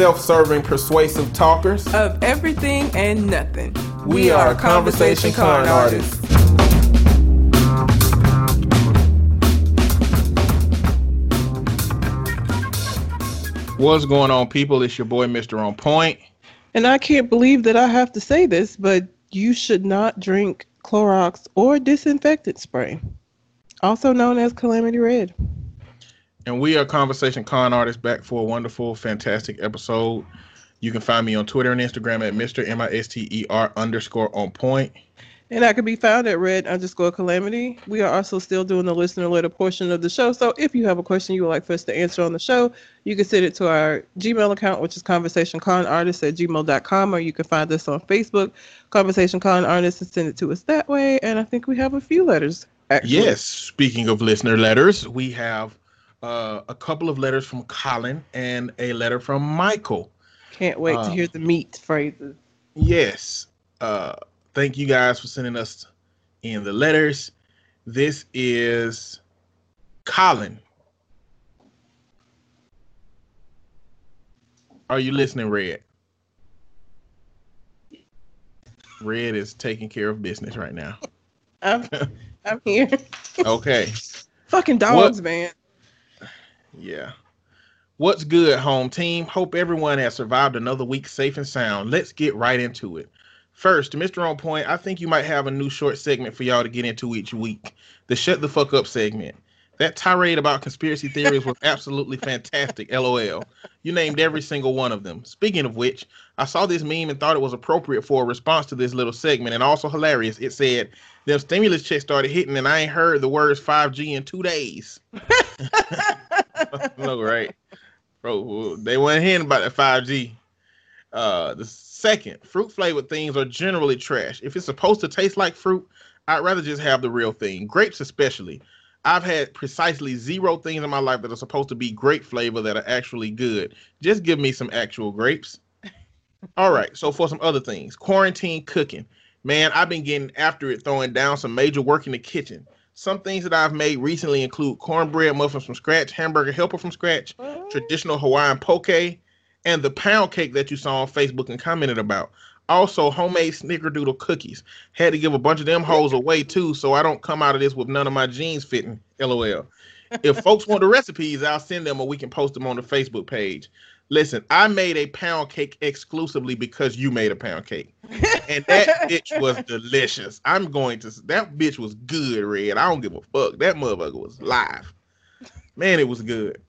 self serving, persuasive talkers of everything and nothing. We, we are, are conversation, conversation con artists. What's going on, people? It's your boy, Mr. On Point. And I can't believe that I have to say this, but you should not drink Clorox or disinfectant spray, also known as Calamity Red. And we are Conversation Con Artists back for a wonderful, fantastic episode. You can find me on Twitter and Instagram at Mr. M I S T E R underscore on point. And I can be found at red underscore calamity. We are also still doing the listener letter portion of the show. So if you have a question you would like for us to answer on the show, you can send it to our Gmail account, which is conversationconartist at gmail.com, or you can find us on Facebook, Conversation Con Artist, and send it to us that way. And I think we have a few letters. Actually. Yes. Speaking of listener letters, we have uh, a couple of letters from Colin and a letter from Michael. Can't wait uh, to hear the meat phrases. Yes. Uh, thank you guys for sending us in the letters. This is Colin. Are you listening, Red? Red is taking care of business right now. I'm, I'm here. okay. Fucking dogs, what, man. Yeah. What's good, home team? Hope everyone has survived another week safe and sound. Let's get right into it. First, Mr. On Point, I think you might have a new short segment for y'all to get into each week. The shut the fuck up segment. That tirade about conspiracy theories was absolutely fantastic. LOL. You named every single one of them. Speaking of which, I saw this meme and thought it was appropriate for a response to this little segment and also hilarious. It said, Them stimulus checks started hitting and I ain't heard the words 5G in two days. no, right? Bro, they weren't hearing about that 5G. Uh, the second, fruit flavored things are generally trash. If it's supposed to taste like fruit, I'd rather just have the real thing. Grapes, especially. I've had precisely zero things in my life that are supposed to be grape flavor that are actually good. Just give me some actual grapes. All right. So for some other things, quarantine cooking. Man, I've been getting after it, throwing down some major work in the kitchen. Some things that I've made recently include cornbread muffins from scratch, hamburger helper from scratch, mm-hmm. traditional Hawaiian poke, and the pound cake that you saw on Facebook and commented about. Also, homemade snickerdoodle cookies. Had to give a bunch of them hoes away too, so I don't come out of this with none of my jeans fitting. LOL. If folks want the recipes, I'll send them or we can post them on the Facebook page. Listen, I made a pound cake exclusively because you made a pound cake. And that bitch was delicious. I'm going to that bitch was good, Red. I don't give a fuck. That motherfucker was live. Man, it was good.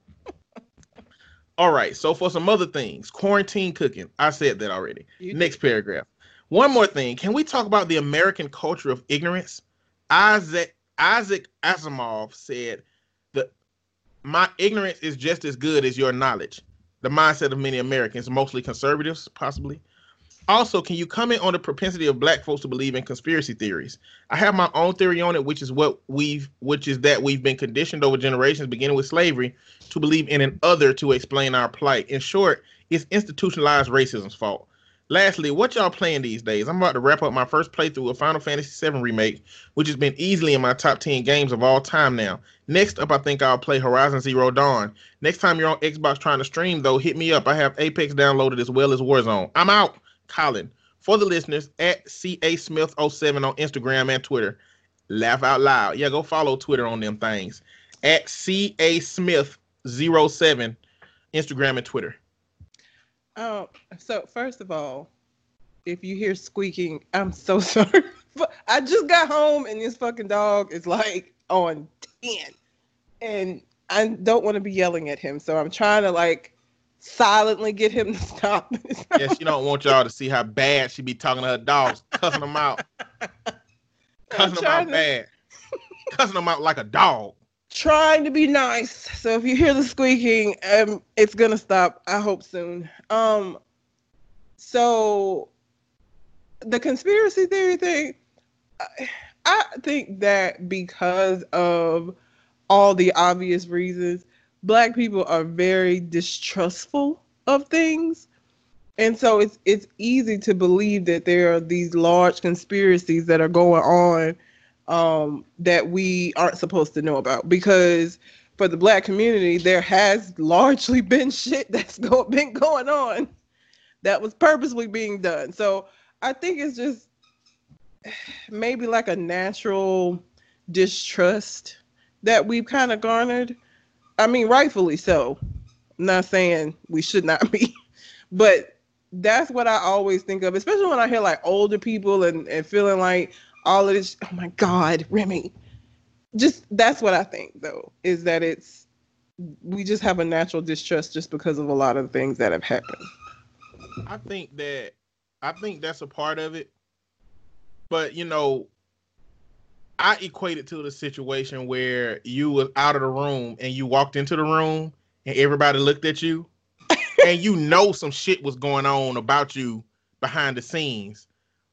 All right, so for some other things, quarantine cooking. I said that already. You Next paragraph. One more thing. Can we talk about the American culture of ignorance? Isaac Isaac Asimov said that my ignorance is just as good as your knowledge the mindset of many Americans, mostly conservatives, possibly. Also, can you comment on the propensity of black folks to believe in conspiracy theories? I have my own theory on it, which is what we've which is that we've been conditioned over generations, beginning with slavery, to believe in an other to explain our plight. In short, it's institutionalized racism's fault. Lastly, what y'all playing these days? I'm about to wrap up my first playthrough of Final Fantasy VII Remake, which has been easily in my top 10 games of all time now. Next up, I think I'll play Horizon Zero Dawn. Next time you're on Xbox trying to stream, though, hit me up. I have Apex downloaded as well as Warzone. I'm out. Colin. For the listeners, at CA Smith07 on Instagram and Twitter. Laugh out loud. Yeah, go follow Twitter on them things. At CA Smith07, Instagram and Twitter. Um, so first of all, if you hear squeaking, I'm so sorry. but I just got home and this fucking dog is like on 10. And I don't want to be yelling at him. So I'm trying to like silently get him to stop. yeah, she don't want y'all to see how bad she be talking to her dogs, cussing them out. cussing them out to... bad. cussing them out like a dog trying to be nice. So if you hear the squeaking, um, it's gonna stop. I hope soon. Um, so the conspiracy theory thing, I, I think that because of all the obvious reasons, black people are very distrustful of things. And so it's it's easy to believe that there are these large conspiracies that are going on um, that we aren't supposed to know about because for the black community, there has largely been shit that's go- been going on that was purposely being done. So I think it's just maybe like a natural distrust that we've kind of garnered. I mean, rightfully so. I'm not saying we should not be, but that's what I always think of, especially when I hear like older people and, and feeling like all of this, oh my God, Remy. Just that's what I think though, is that it's we just have a natural distrust just because of a lot of things that have happened. I think that I think that's a part of it. But you know, I equate it to the situation where you was out of the room and you walked into the room and everybody looked at you and you know some shit was going on about you behind the scenes,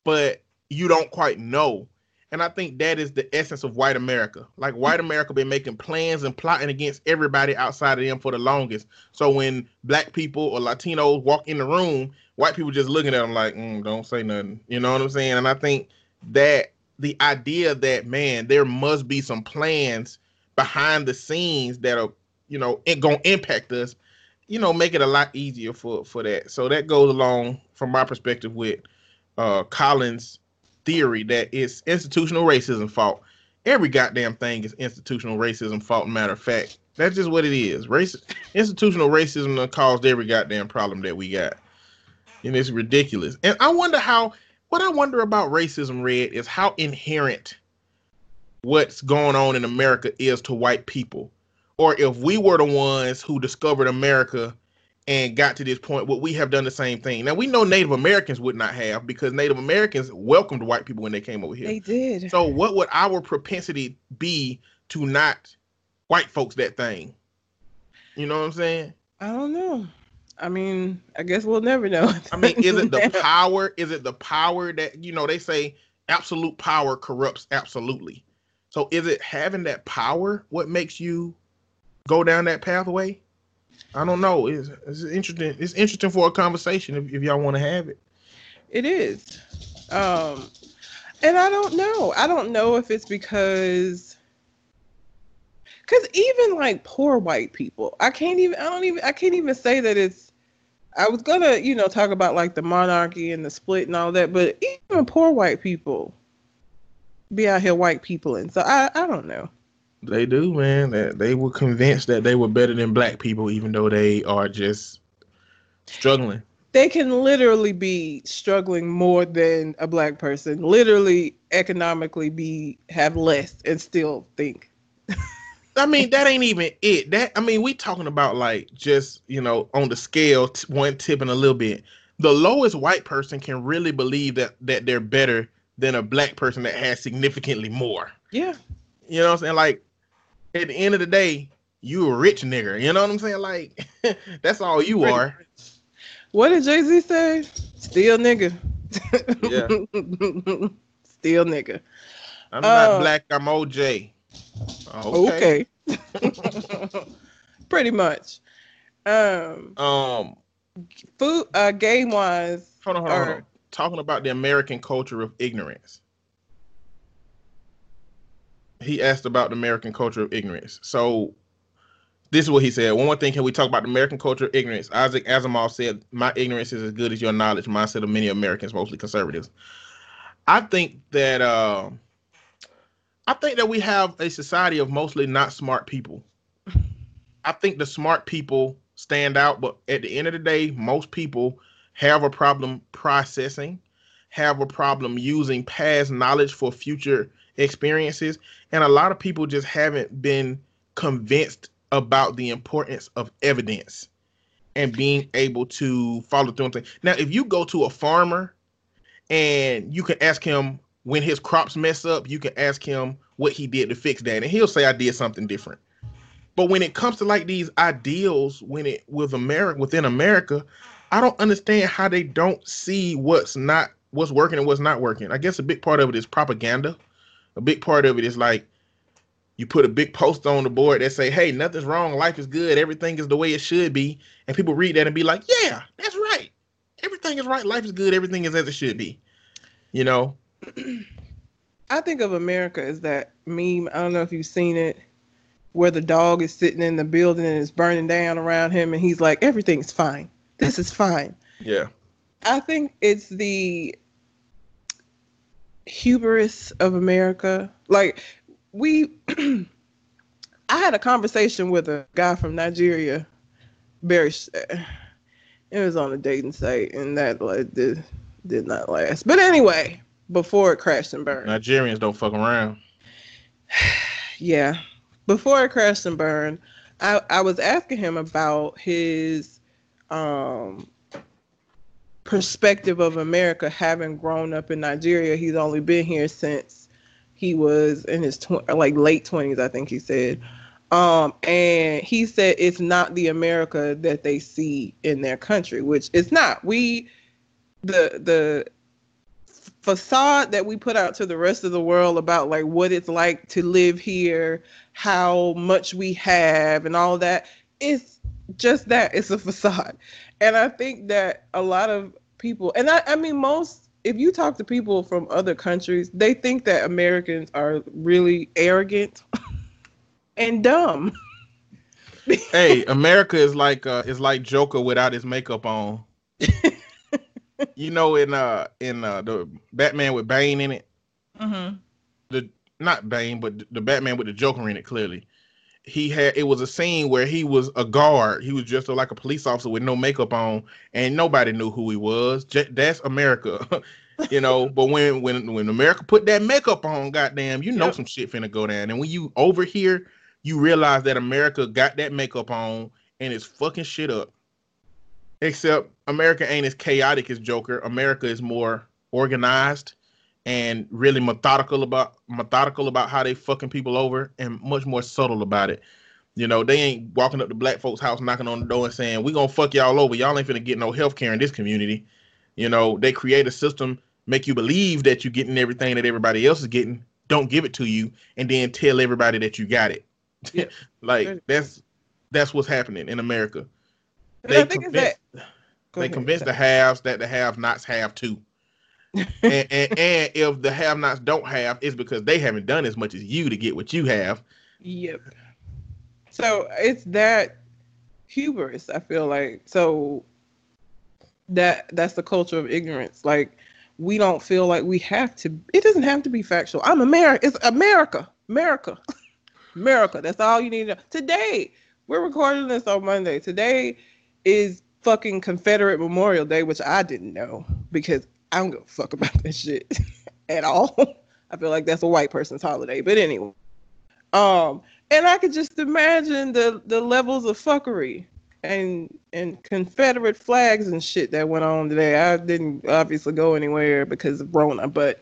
but you don't quite know. And I think that is the essence of white America. Like white America been making plans and plotting against everybody outside of them for the longest. So when black people or Latinos walk in the room, white people just looking at them like, mm, "Don't say nothing." You know what I'm saying? And I think that the idea that man, there must be some plans behind the scenes that are, you know, gonna impact us. You know, make it a lot easier for for that. So that goes along from my perspective with uh Colin's theory that it's institutional racism fault. Every goddamn thing is institutional racism fault. Matter of fact, that's just what it is. Race institutional racism caused every goddamn problem that we got, and it's ridiculous. And I wonder how. What I wonder about racism, Red, is how inherent what's going on in America is to white people, or if we were the ones who discovered America and got to this point, would we have done the same thing? Now we know Native Americans would not have because Native Americans welcomed white people when they came over here. They did. So what would our propensity be to not white folks that thing? You know what I'm saying? I don't know. I mean, I guess we'll never know. I mean, is it the power? Is it the power that you know they say absolute power corrupts absolutely. So is it having that power what makes you go down that pathway? I don't know. It's, it's interesting. It's interesting for a conversation if, if y'all want to have it. It is. Um, and I don't know. I don't know if it's because because even like poor white people, I can't even I don't even I can't even say that it's I was gonna, you know, talk about like the monarchy and the split and all that, but even poor white people be out here white people and so I, I don't know. They do, man. That they were convinced that they were better than black people, even though they are just struggling. They can literally be struggling more than a black person. Literally, economically, be have less and still think. I mean, that ain't even it. That I mean, we talking about like just you know on the scale, t- one tipping a little bit. The lowest white person can really believe that that they're better than a black person that has significantly more. Yeah. You know what I'm saying? Like at the end of the day, you a rich nigga. You know what I'm saying? Like that's all you Pretty are. What did Jay Z say? Still nigga. Yeah. Still nigga. I'm not Uh, black. I'm OJ. Okay. Okay. Pretty much. Um, Um. food, uh, game wise, Hold on. Hold on. hold on. Talking about the American culture of ignorance. He asked about the American culture of ignorance. So this is what he said. One more thing, can we talk about the American culture of ignorance? Isaac Asimov said, My ignorance is as good as your knowledge, mindset of many Americans, mostly conservatives. I think that uh, I think that we have a society of mostly not smart people. I think the smart people stand out, but at the end of the day, most people have a problem processing, have a problem using past knowledge for future experiences, and a lot of people just haven't been convinced about the importance of evidence and being able to follow through on things. Now, if you go to a farmer and you can ask him when his crops mess up, you can ask him what he did to fix that, and he'll say, "I did something different." But when it comes to like these ideals, when it with America within America, I don't understand how they don't see what's not what's working and what's not working. I guess a big part of it is propaganda. A big part of it is like you put a big poster on the board that say, "Hey, nothing's wrong. Life is good. Everything is the way it should be." And people read that and be like, "Yeah, that's right. Everything is right. Life is good. Everything is as it should be." You know? I think of America as that meme. I don't know if you've seen it. where the dog is sitting in the building and it's burning down around him, and he's like, everything's fine. This is fine. Yeah. I think it's the hubris of America. Like we I had a conversation with a guy from Nigeria very it was on a dating site and that like did did not last. But anyway, before it crashed and burned. Nigerians don't fuck around. yeah. Before it crashed and burned, I, I was asking him about his um perspective of America having grown up in Nigeria. He's only been here since he was in his tw- like late 20s, I think he said. Um, and he said it's not the America that they see in their country, which it's not. We the the facade that we put out to the rest of the world about like what it's like to live here, how much we have and all that, it's just that. It's a facade. And I think that a lot of people and I, I mean most if you talk to people from other countries, they think that Americans are really arrogant and dumb. hey, America is like uh is like Joker without his makeup on. you know, in uh in uh the Batman with Bane in it. Mm-hmm. The not Bane, but the Batman with the Joker in it. Clearly, he had it was a scene where he was a guard. He was just like a police officer with no makeup on, and nobody knew who he was. J- that's America. you know, but when when when America put that makeup on, goddamn, you know yep. some shit finna go down. And when you over here you realize that America got that makeup on and is fucking shit up. Except America ain't as chaotic as Joker. America is more organized and really methodical about methodical about how they fucking people over and much more subtle about it. You know, they ain't walking up to black folks' house knocking on the door and saying, We gonna fuck y'all over. Y'all ain't finna get no health care in this community. You know, they create a system, make you believe that you're getting everything that everybody else is getting, don't give it to you, and then tell everybody that you got it. Yeah. like that's that's what's happening in America. They convince, they convince the haves that the have-nots have too. and, and, and if the have-nots don't have, it's because they haven't done as much as you to get what you have. Yep. So it's that hubris. I feel like so that that's the culture of ignorance. Like we don't feel like we have to. It doesn't have to be factual. I'm America. It's America. America. America. That's all you need to know. Today, we're recording this on Monday. Today is fucking Confederate Memorial Day, which I didn't know because I don't give a fuck about that shit at all. I feel like that's a white person's holiday. But anyway. Um, and I could just imagine the the levels of fuckery and and Confederate flags and shit that went on today. I didn't obviously go anywhere because of Rona, but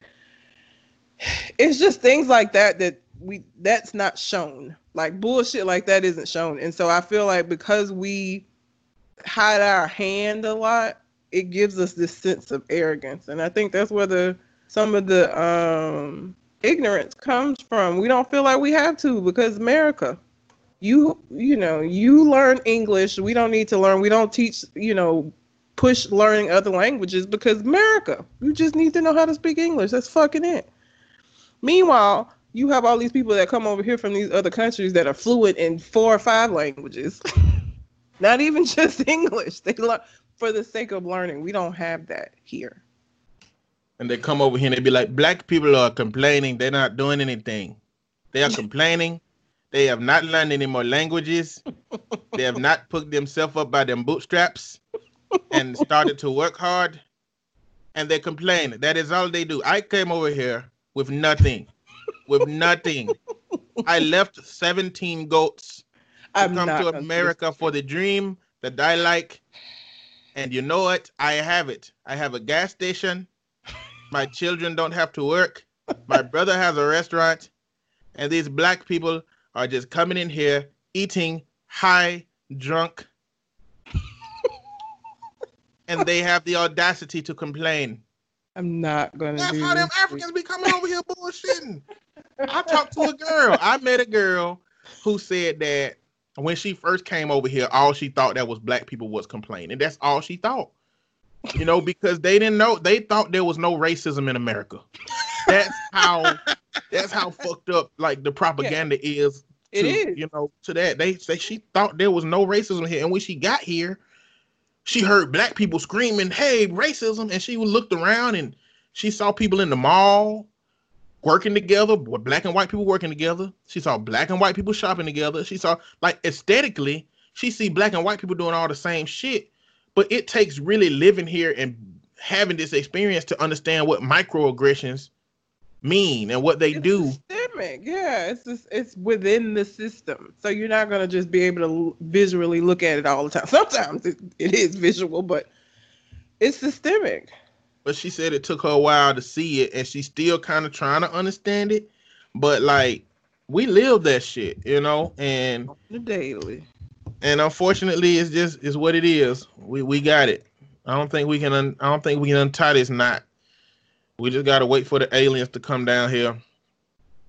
it's just things like that that we that's not shown. Like bullshit like that isn't shown. And so I feel like because we hide our hand a lot, it gives us this sense of arrogance. And I think that's where the some of the um ignorance comes from. We don't feel like we have to because America. You you know, you learn English. We don't need to learn. We don't teach, you know, push learning other languages because America. You just need to know how to speak English. That's fucking it. Meanwhile, you have all these people that come over here from these other countries that are fluent in four or five languages. Not even just English. They learn for the sake of learning. We don't have that here. And they come over here and they be like, black people are complaining. They're not doing anything. They are complaining. They have not learned any more languages. they have not put themselves up by them bootstraps and started to work hard. And they complain. That is all they do. I came over here with nothing with nothing. I left 17 goats I'm come to America for the dream that I like. And you know what? I have it. I have a gas station. My children don't have to work. My brother has a restaurant. And these black people are just coming in here, eating high, drunk. and they have the audacity to complain. I'm not gonna. That's how them Africans be coming over here bullshitting. I talked to a girl. I met a girl who said that when she first came over here, all she thought that was black people was complaining. That's all she thought. You know, because they didn't know they thought there was no racism in America. That's how that's how fucked up like the propaganda yeah. is It to, is. you know, to that. They say she thought there was no racism here. And when she got here, she heard black people screaming, Hey, racism. And she looked around and she saw people in the mall working together, with black and white people working together. She saw black and white people shopping together. She saw like aesthetically, she see black and white people doing all the same shit. But it takes really living here and having this experience to understand what microaggressions mean and what they it's do. Systemic. Yeah, it's just, it's within the system. So you're not gonna just be able to l- visually look at it all the time. Sometimes it, it is visual, but it's systemic. But she said it took her a while to see it, and she's still kind of trying to understand it. But like, we live that shit, you know, and daily. and unfortunately, it's just it's what it is. We we got it. I don't think we can. Un, I don't think we can untie this knot. We just gotta wait for the aliens to come down here,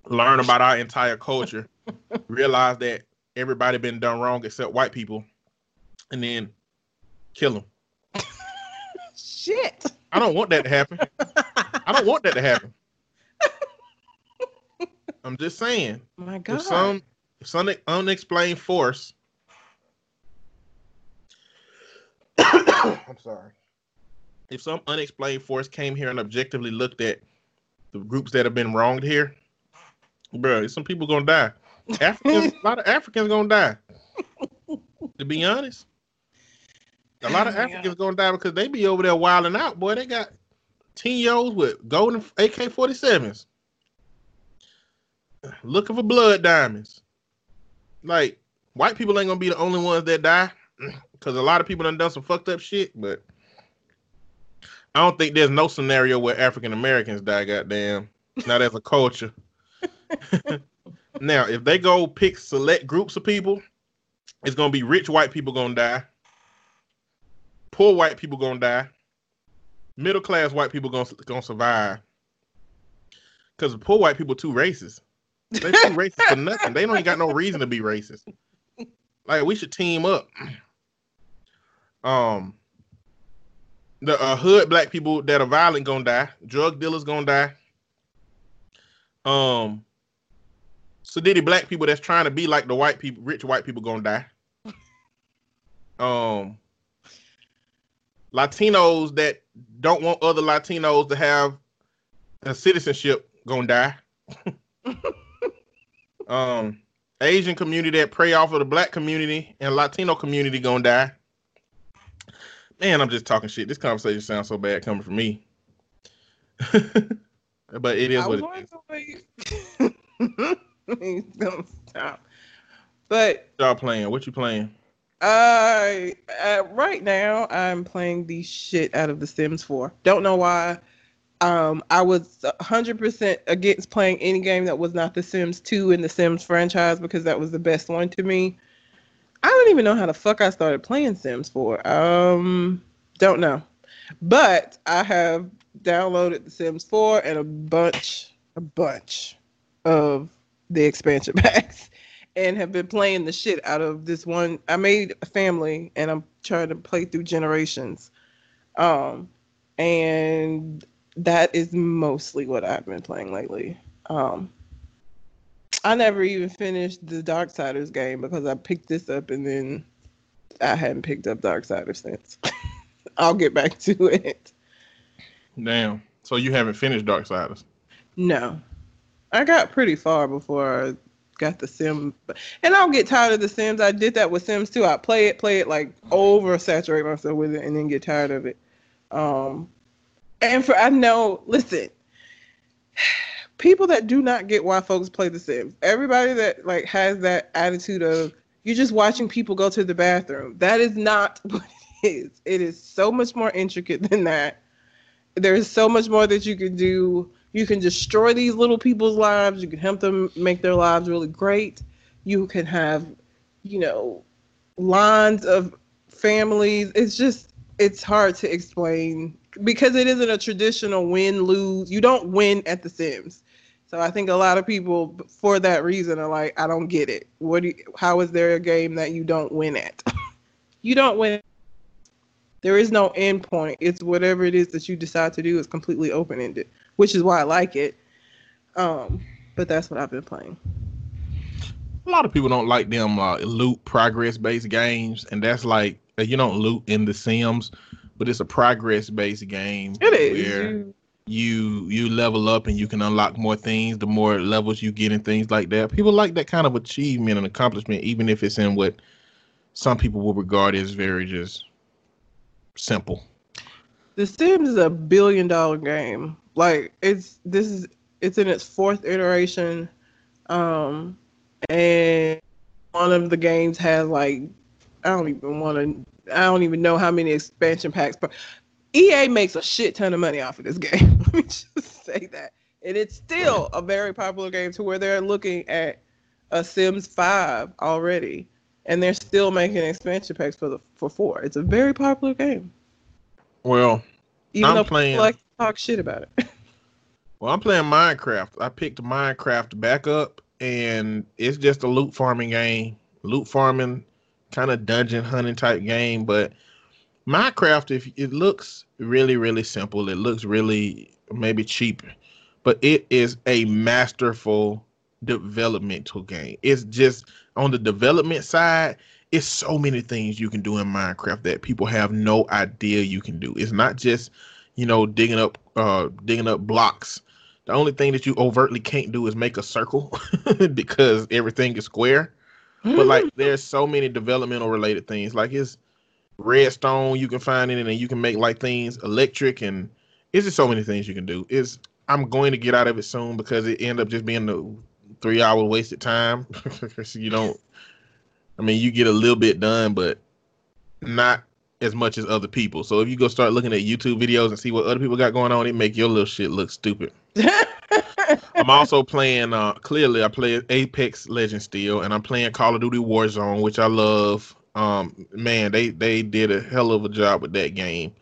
learn about our entire culture, realize that everybody been done wrong except white people, and then kill them. I don't want that to happen. I don't want that to happen. I'm just saying, My God. if some if some unexplained force, I'm sorry, if some unexplained force came here and objectively looked at the groups that have been wronged here, bro, some people gonna die. Africans, a lot of Africans gonna die. To be honest, a lot of Oh. Africans gonna die because they be over there wilding out. Boy, they got ten year olds with golden AK 47s looking for blood diamonds. Like white people ain't gonna be the only ones that die because a lot of people done done some fucked up shit. But I don't think there's no scenario where African Americans die. Goddamn, not as a culture. now, if they go pick select groups of people, it's gonna be rich white people gonna die, poor white people gonna die, middle class white people gonna gonna survive. Because the poor white people too racist. They too racist for nothing. They don't even got no reason to be racist. Like we should team up. Um, the uh, hood black people that are violent gonna die. Drug dealers gonna die. Um, sedity black people that's trying to be like the white people, rich white people gonna die. Um, Latinos that don't want other Latinos to have a citizenship gonna die. um, Asian community that prey off of the black community and Latino community gonna die. Man, I'm just talking shit. This conversation sounds so bad coming from me. but it is I what it is. he's stop. But Y'all playing? What you playing? I uh, right now I'm playing the shit out of The Sims 4. Don't know why. Um, I was 100% against playing any game that was not The Sims 2 in the Sims franchise because that was the best one to me. I don't even know how the fuck I started playing Sims 4. Um, don't know. But I have downloaded The Sims 4 and a bunch, a bunch of the expansion packs and have been playing the shit out of this one. I made a family and I'm trying to play through generations. Um, and that is mostly what I've been playing lately. Um, I never even finished the Darksiders game because I picked this up and then I hadn't picked up Darksiders since. I'll get back to it. Damn. So you haven't finished Darksiders? No. I got pretty far before I got the sim and I'll get tired of the sims. I did that with Sims too. I play it, play it like over saturate myself with it and then get tired of it. Um and for I know, listen, people that do not get why folks play the Sims. Everybody that like has that attitude of you're just watching people go to the bathroom. That is not what it is. It is so much more intricate than that. There's so much more that you can do. You can destroy these little people's lives. You can help them make their lives really great. You can have, you know, lines of families. It's just it's hard to explain because it isn't a traditional win lose. You don't win at the Sims. So I think a lot of people for that reason are like, I don't get it. What do you, how is there a game that you don't win at? you don't win. There is no end point. It's whatever it is that you decide to do is completely open ended, which is why I like it. Um, but that's what I've been playing. a lot of people don't like them uh, loot progress based games, and that's like uh, you don't loot in the Sims, but it's a progress based game. It is. where You- you you level up and you can unlock more things the more levels you get and things like that. People like that kind of achievement and accomplishment, even if it's in what some people will regard as very just simple. The Sims is a billion dollar game. Like it's this is it's in its fourth iteration, um, and one of the games has like I don't even want to. I don't even know how many expansion packs. But EA makes a shit ton of money off of this game. Let me just say that, and it's still a very popular game to where they're looking at a Sims Five already, and they're still making expansion packs for the for four. It's a very popular game. Well, Even I'm though playing- like talk shit about it. well, I'm playing Minecraft. I picked Minecraft back up, and it's just a loot farming game, loot farming, kind of dungeon hunting type game. But Minecraft, if it looks really, really simple, it looks really maybe cheap, but it is a masterful developmental game. It's just on the development side, it's so many things you can do in Minecraft that people have no idea you can do. It's not just, you know, digging up uh digging up blocks. The only thing that you overtly can't do is make a circle because everything is square. But like there's so many developmental related things. Like it's redstone you can find in it and you can make like things electric and it's just so many things you can do. It's I'm going to get out of it soon because it end up just being the three hour wasted time. so you don't I mean you get a little bit done, but not as much as other people. So if you go start looking at YouTube videos and see what other people got going on, it make your little shit look stupid. I'm also playing uh clearly I play Apex Legends still and I'm playing Call of Duty Warzone, which I love. Um man, they they did a hell of a job with that game.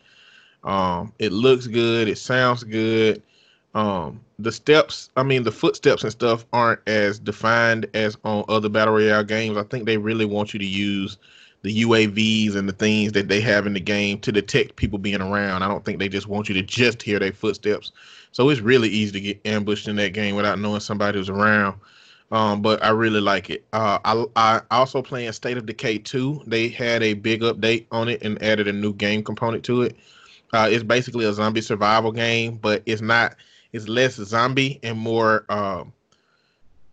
Um it looks good, it sounds good. Um the steps, I mean the footsteps and stuff aren't as defined as on other battle royale games. I think they really want you to use the UAVs and the things that they have in the game to detect people being around. I don't think they just want you to just hear their footsteps. So it's really easy to get ambushed in that game without knowing somebody who's around. Um, but I really like it. Uh, I I also playing State of Decay 2. They had a big update on it and added a new game component to it. Uh, it's basically a zombie survival game, but it's not. It's less zombie and more um,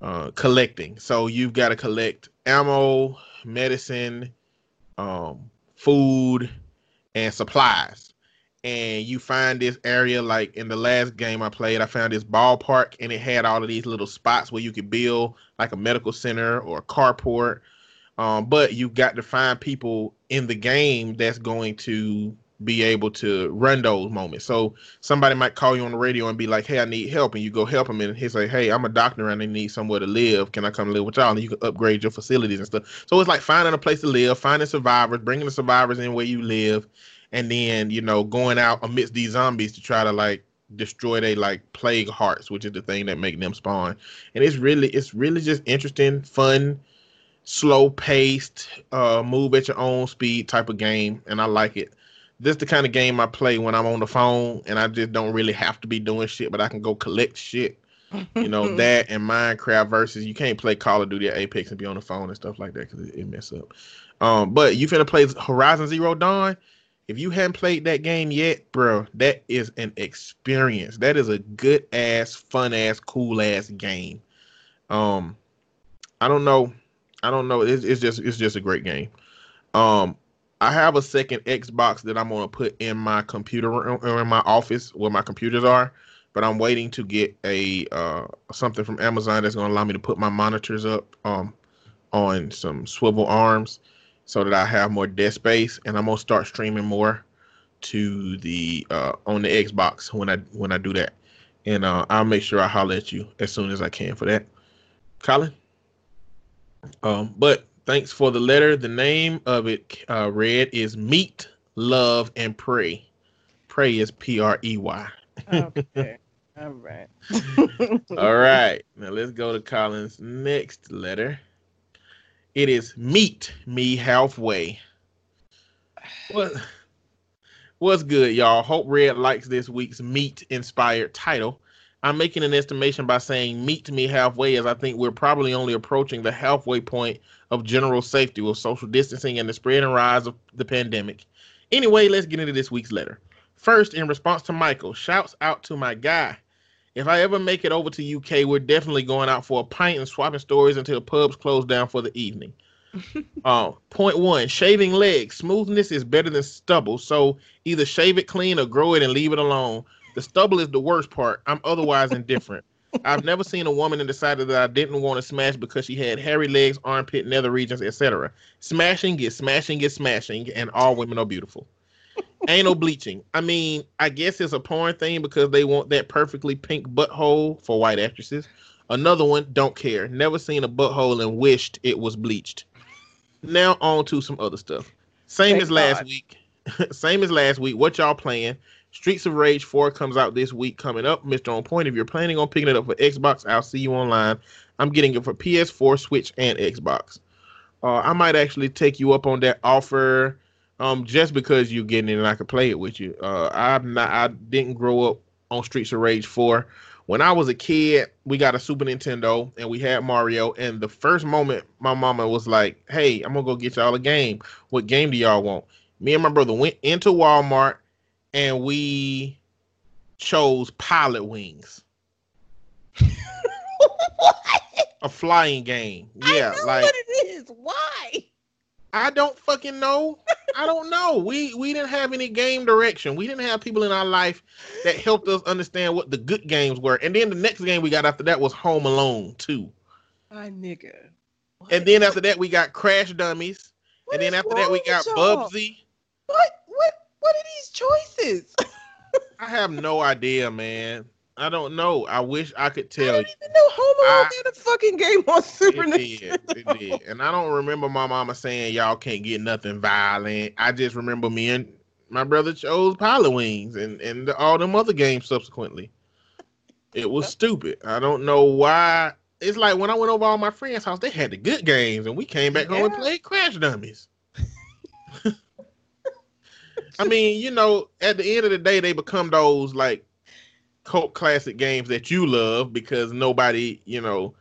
uh, collecting. So you've got to collect ammo, medicine, um, food, and supplies and you find this area like in the last game I played, I found this ballpark and it had all of these little spots where you could build like a medical center or a carport. Um, but you got to find people in the game that's going to be able to run those moments. So somebody might call you on the radio and be like, "Hey, I need help," and you go help them, and he's like, "Hey, I'm a doctor and I need somewhere to live. Can I come live with y'all?" And you can upgrade your facilities and stuff. So it's like finding a place to live, finding survivors, bringing the survivors in where you live, and then you know going out amidst these zombies to try to like destroy they like plague hearts, which is the thing that make them spawn. And it's really it's really just interesting, fun, slow paced, uh, move at your own speed type of game, and I like it. This the kind of game I play when I'm on the phone and I just don't really have to be doing shit, but I can go collect shit. You know that and Minecraft versus you can't play Call of Duty or Apex and be on the phone and stuff like that because it, it mess up. Um, but you finna play Horizon Zero Dawn. If you haven't played that game yet, bro, that is an experience. That is a good ass, fun ass, cool ass game. Um, I don't know, I don't know. It's, it's just it's just a great game. Um, I have a second Xbox that I'm gonna put in my computer or in my office where my computers are, but I'm waiting to get a uh something from Amazon that's gonna allow me to put my monitors up um on some swivel arms so that I have more desk space and I'm gonna start streaming more to the uh on the Xbox when I when I do that. And uh I'll make sure I holler at you as soon as I can for that. Colin? Um, but thanks for the letter. The name of it uh read is Meet, Love, and Prey. Prey is P R E Y. okay. All right. All right. Now let's go to Colin's next letter. It is Meet Me Halfway. What what's good, y'all? Hope Red likes this week's meat inspired title. I'm making an estimation by saying meet me halfway, as I think we're probably only approaching the halfway point of general safety with social distancing and the spread and rise of the pandemic. Anyway, let's get into this week's letter. First, in response to Michael, shouts out to my guy. If I ever make it over to UK, we're definitely going out for a pint and swapping stories until the pubs close down for the evening. uh, point one, shaving legs. Smoothness is better than stubble, so either shave it clean or grow it and leave it alone. The stubble is the worst part. I'm otherwise indifferent. I've never seen a woman and decided that I didn't want to smash because she had hairy legs, armpit, nether regions, etc. Smashing gets smashing gets smashing, and all women are beautiful. Anal bleaching. I mean, I guess it's a porn thing because they want that perfectly pink butthole for white actresses. Another one, don't care. Never seen a butthole and wished it was bleached. Now on to some other stuff. Same Thank as last God. week. Same as last week. What y'all playing? Streets of Rage 4 comes out this week coming up. Mr. On Point, if you're planning on picking it up for Xbox, I'll see you online. I'm getting it for PS4, Switch, and Xbox. Uh, I might actually take you up on that offer um, just because you're getting it and I could play it with you. Uh, I'm not, I didn't grow up on Streets of Rage 4. When I was a kid, we got a Super Nintendo and we had Mario. And the first moment my mama was like, Hey, I'm gonna go get y'all a game. What game do y'all want? Me and my brother went into Walmart and we chose Pilotwings. a flying game. Yeah, like what it is. Why? I don't fucking know. I don't know. We we didn't have any game direction. We didn't have people in our life that helped us understand what the good games were. And then the next game we got after that was Home Alone 2. My nigga. What? And then after that we got Crash Dummies. What and then after that we got Bubsy. What what what are these choices? I have no idea, man. I don't know. I wish I could tell. I don't even know Home Alone had a fucking game on Super it Nintendo. Did, it did. And I don't remember my mama saying y'all can't get nothing violent. I just remember me and my brother chose Pilotwings and and all them other games subsequently. It was stupid. I don't know why. It's like when I went over all my friends' house, they had the good games, and we came back yeah. home and played Crash Dummies. I mean, you know, at the end of the day, they become those like cult classic games that you love because nobody, you know,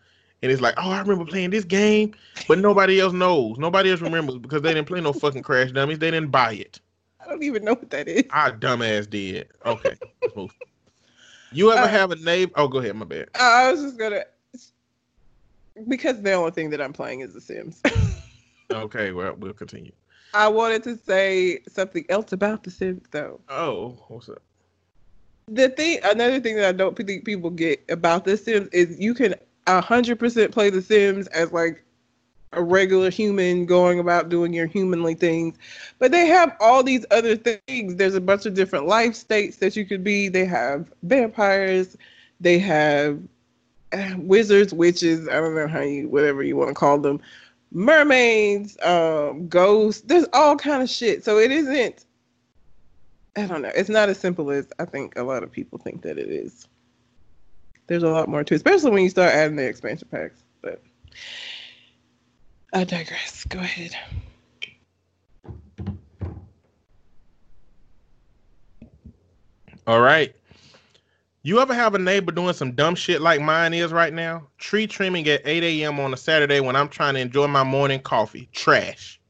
and it's like, oh, I remember playing this game, but nobody else knows. Nobody else remembers because they didn't play no fucking Crash Dummies. They didn't buy it. I don't even know what that is. I dumbass did. Okay. you ever uh, have a neighbor? Oh, go ahead. My bad. I was just gonna because the only thing that I'm playing is The Sims. okay, well, we'll continue. I wanted to say something else about The Sims, though. Oh, what's up? the thing, another thing that I don't think people get about The Sims is you can hundred percent play The Sims as like a regular human going about doing your humanly things, but they have all these other things. There's a bunch of different life states that you could be. They have vampires, they have uh, wizards, witches. I don't know how you, whatever you want to call them, mermaids, um, ghosts. There's all kind of shit. So it isn't I don't know. It's not as simple as I think a lot of people think that it is. There's a lot more to it, especially when you start adding the expansion packs. But I digress. Go ahead. All right. You ever have a neighbor doing some dumb shit like mine is right now? Tree trimming at 8 a.m. on a Saturday when I'm trying to enjoy my morning coffee. Trash.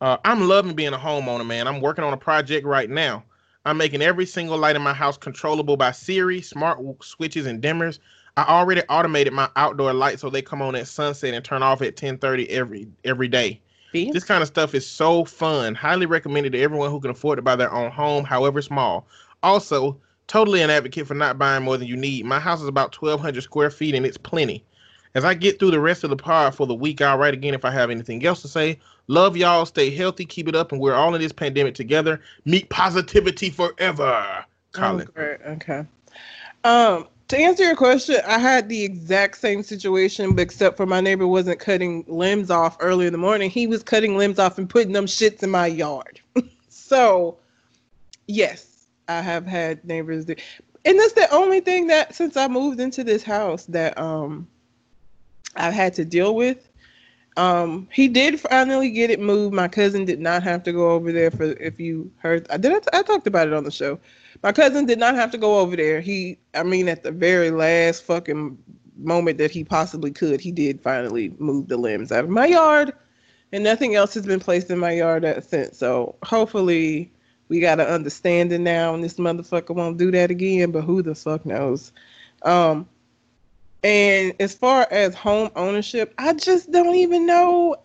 Uh, I'm loving being a homeowner, man. I'm working on a project right now. I'm making every single light in my house controllable by Siri, smart switches, and dimmers. I already automated my outdoor lights so they come on at sunset and turn off at 10:30 every every day. See? This kind of stuff is so fun. Highly recommended to everyone who can afford to buy their own home, however small. Also, totally an advocate for not buying more than you need. My house is about 1,200 square feet and it's plenty. As I get through the rest of the pod for the week, I'll write again if I have anything else to say. Love y'all. Stay healthy. Keep it up. And we're all in this pandemic together. Meet positivity forever. Colin. Oh. Okay. Um, to answer your question, I had the exact same situation, but except for my neighbor wasn't cutting limbs off early in the morning. He was cutting limbs off and putting them shits in my yard. so, yes, I have had neighbors do. And that's the only thing that since I moved into this house that um I've had to deal with. Um, he did finally get it moved. My cousin did not have to go over there for if you heard. I did. I, I talked about it on the show, My cousin did not have to go over there. He, I mean, at the very last fucking moment that he possibly could, he did finally move the limbs out of my yard, and nothing else has been placed in my yard since. So hopefully, we got an understanding now, and this motherfucker won't do that again. But who the fuck knows? Um, and as far as home ownership, I just don't even know.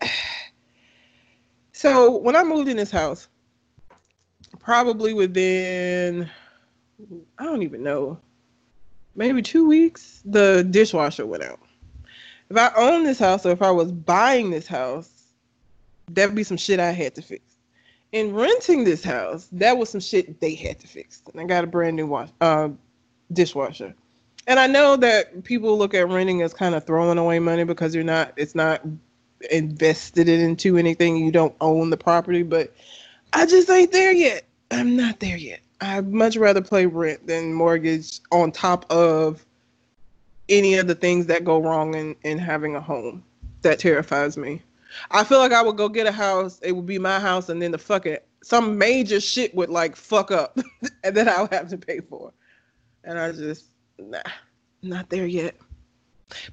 So when I moved in this house, probably within I don't even know, maybe two weeks, the dishwasher went out. If I owned this house or if I was buying this house, that would be some shit I had to fix. In renting this house, that was some shit they had to fix. And I got a brand new wash, uh, dishwasher. And I know that people look at renting as kind of throwing away money because you're not, it's not invested into anything. You don't own the property, but I just ain't there yet. I'm not there yet. I'd much rather play rent than mortgage on top of any of the things that go wrong in, in having a home. That terrifies me. I feel like I would go get a house, it would be my house, and then the fucking some major shit would like fuck up and then I would have to pay for. And I just nah, not there yet.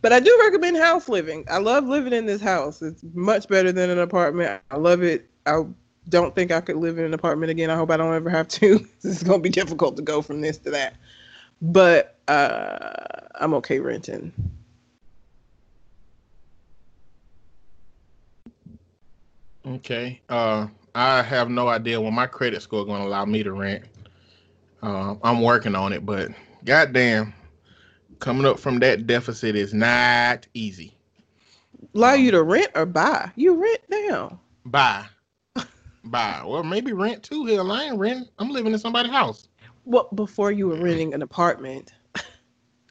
But I do recommend house living. I love living in this house. It's much better than an apartment. I love it. I don't think I could live in an apartment again. I hope I don't ever have to. it's gonna be difficult to go from this to that. But uh, I'm okay renting. Okay. Uh, I have no idea when my credit score going to allow me to rent. Uh, I'm working on it, but goddamn, coming up from that deficit is not easy. Allow you to rent or buy? You rent now. Buy. buy. Well, maybe rent too. Hell, I ain't renting. I'm living in somebody's house. Well, before you were renting an apartment.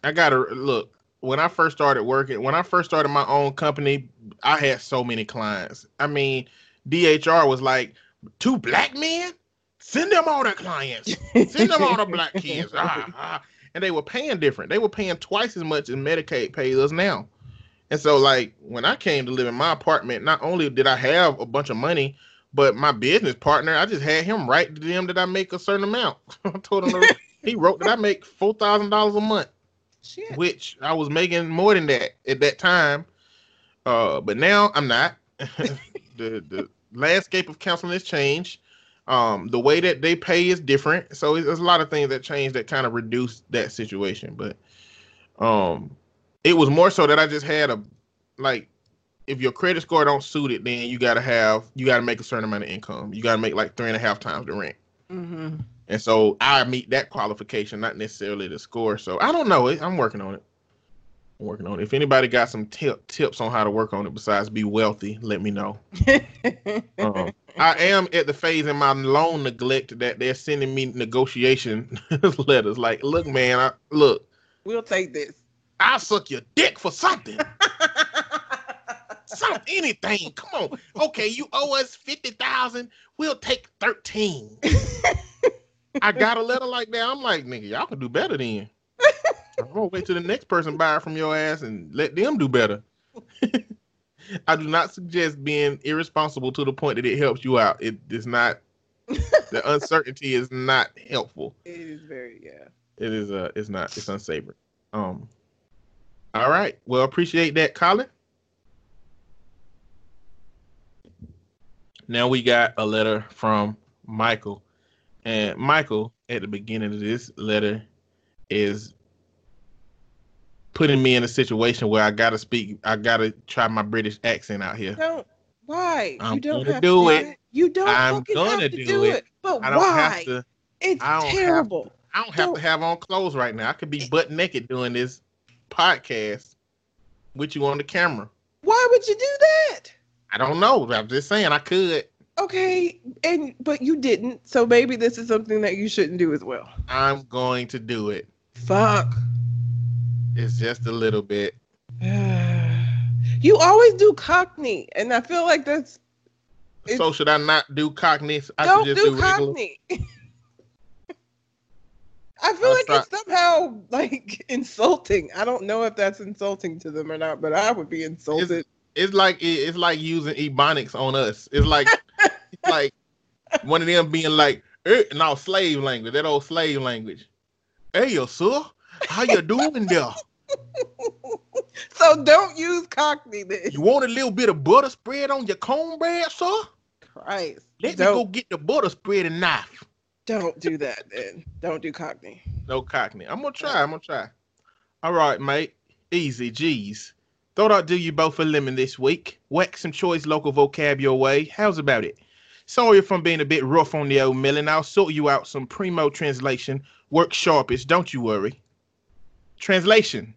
I gotta look. When I first started working, when I first started my own company, I had so many clients. I mean, DHR was like, two black men? Send them all the clients. Send them all the black kids. Ah, ah. And they were paying different. They were paying twice as much as Medicaid pays us now. And so, like, when I came to live in my apartment, not only did I have a bunch of money, but my business partner, I just had him write to them that I make a certain amount. I told him he wrote that I make four thousand dollars a month, Shit. which I was making more than that at that time. Uh, but now I'm not. The the landscape of counseling has changed. Um, the way that they pay is different, so there's a lot of things that change that kind of reduce that situation. But um, it was more so that I just had a like if your credit score don't suit it, then you gotta have you gotta make a certain amount of income. You gotta make like three and a half times the rent. Mm-hmm. And so I meet that qualification, not necessarily the score. So I don't know. I'm working on it working on it. If anybody got some tip tips on how to work on it besides be wealthy, let me know. um, I am at the phase in my loan neglect that they're sending me negotiation letters. Like, look, man, I, look, we'll take this. I'll suck your dick for something. Some anything. Come on. Okay, you owe us fifty thousand. We'll take thirteen. I got a letter like that. I'm like, nigga, y'all can do better than. I'm gonna wait till the next person buy it from your ass and let them do better. I do not suggest being irresponsible to the point that it helps you out. It is not. the uncertainty is not helpful. It is very yeah. It is uh it's not it's unsavory. Um all right. Well appreciate that, Colin. Now we got a letter from Michael. And Michael, at the beginning of this letter, is putting me in a situation where I gotta speak. I gotta try my British accent out here. Don't. Why? I'm you don't gonna do it. it. You don't. I'm gonna do, do it. it. But I don't why? have to. It's I terrible. Have to, I don't have Don't- to have on clothes right now. I could be eh. butt naked doing this podcast with you on the camera. Why would you do that? I don't know. I'm just saying I could. Okay, and but you didn't. So maybe this is something that you shouldn't do as well. I'm going to do it. Fuck. It's just a little bit. you always do Cockney, and I feel like that's It's- so should I not do Cockney? I don't should do, just do. Cockney. I feel I'll like try- it's somehow like insulting. I don't know if that's insulting to them or not, but I would be insulted. It's like it's like using ebonics on us. It's like it's like one of them being like, Eh, no, slave language. That old slave language. Hey, yo, sir. How you doing there? So don't use Cockney then. You want a little bit of butter spread on your cornbread, sir? Christ. Let me don't, go get the butter spread and knife. don't do that then. Don't do Cockney. No cockney. I'm gonna try. I'm gonna try. All right, mate. Easy, geez. Thought I'd do you both a lemon this week. Whack some choice local vocab your way. How's about it? Sorry if I'm being a bit rough on the old melon. I'll sort you out some primo translation. Work sharpish, don't you worry. Translation.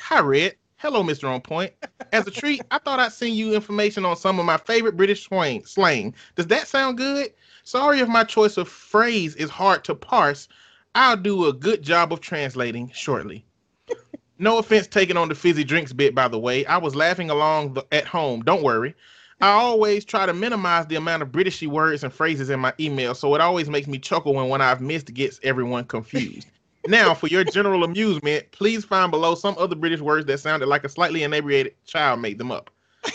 Hi, Red. Hello, Mr. On Point. As a treat, I thought I'd send you information on some of my favorite British swang, slang. Does that sound good? Sorry if my choice of phrase is hard to parse. I'll do a good job of translating shortly. No offense taken on the fizzy drinks bit, by the way. I was laughing along the, at home. Don't worry. I always try to minimize the amount of Britishy words and phrases in my email, so it always makes me chuckle when one I've missed gets everyone confused. Now, for your general amusement, please find below some other British words that sounded like a slightly inebriated child made them up.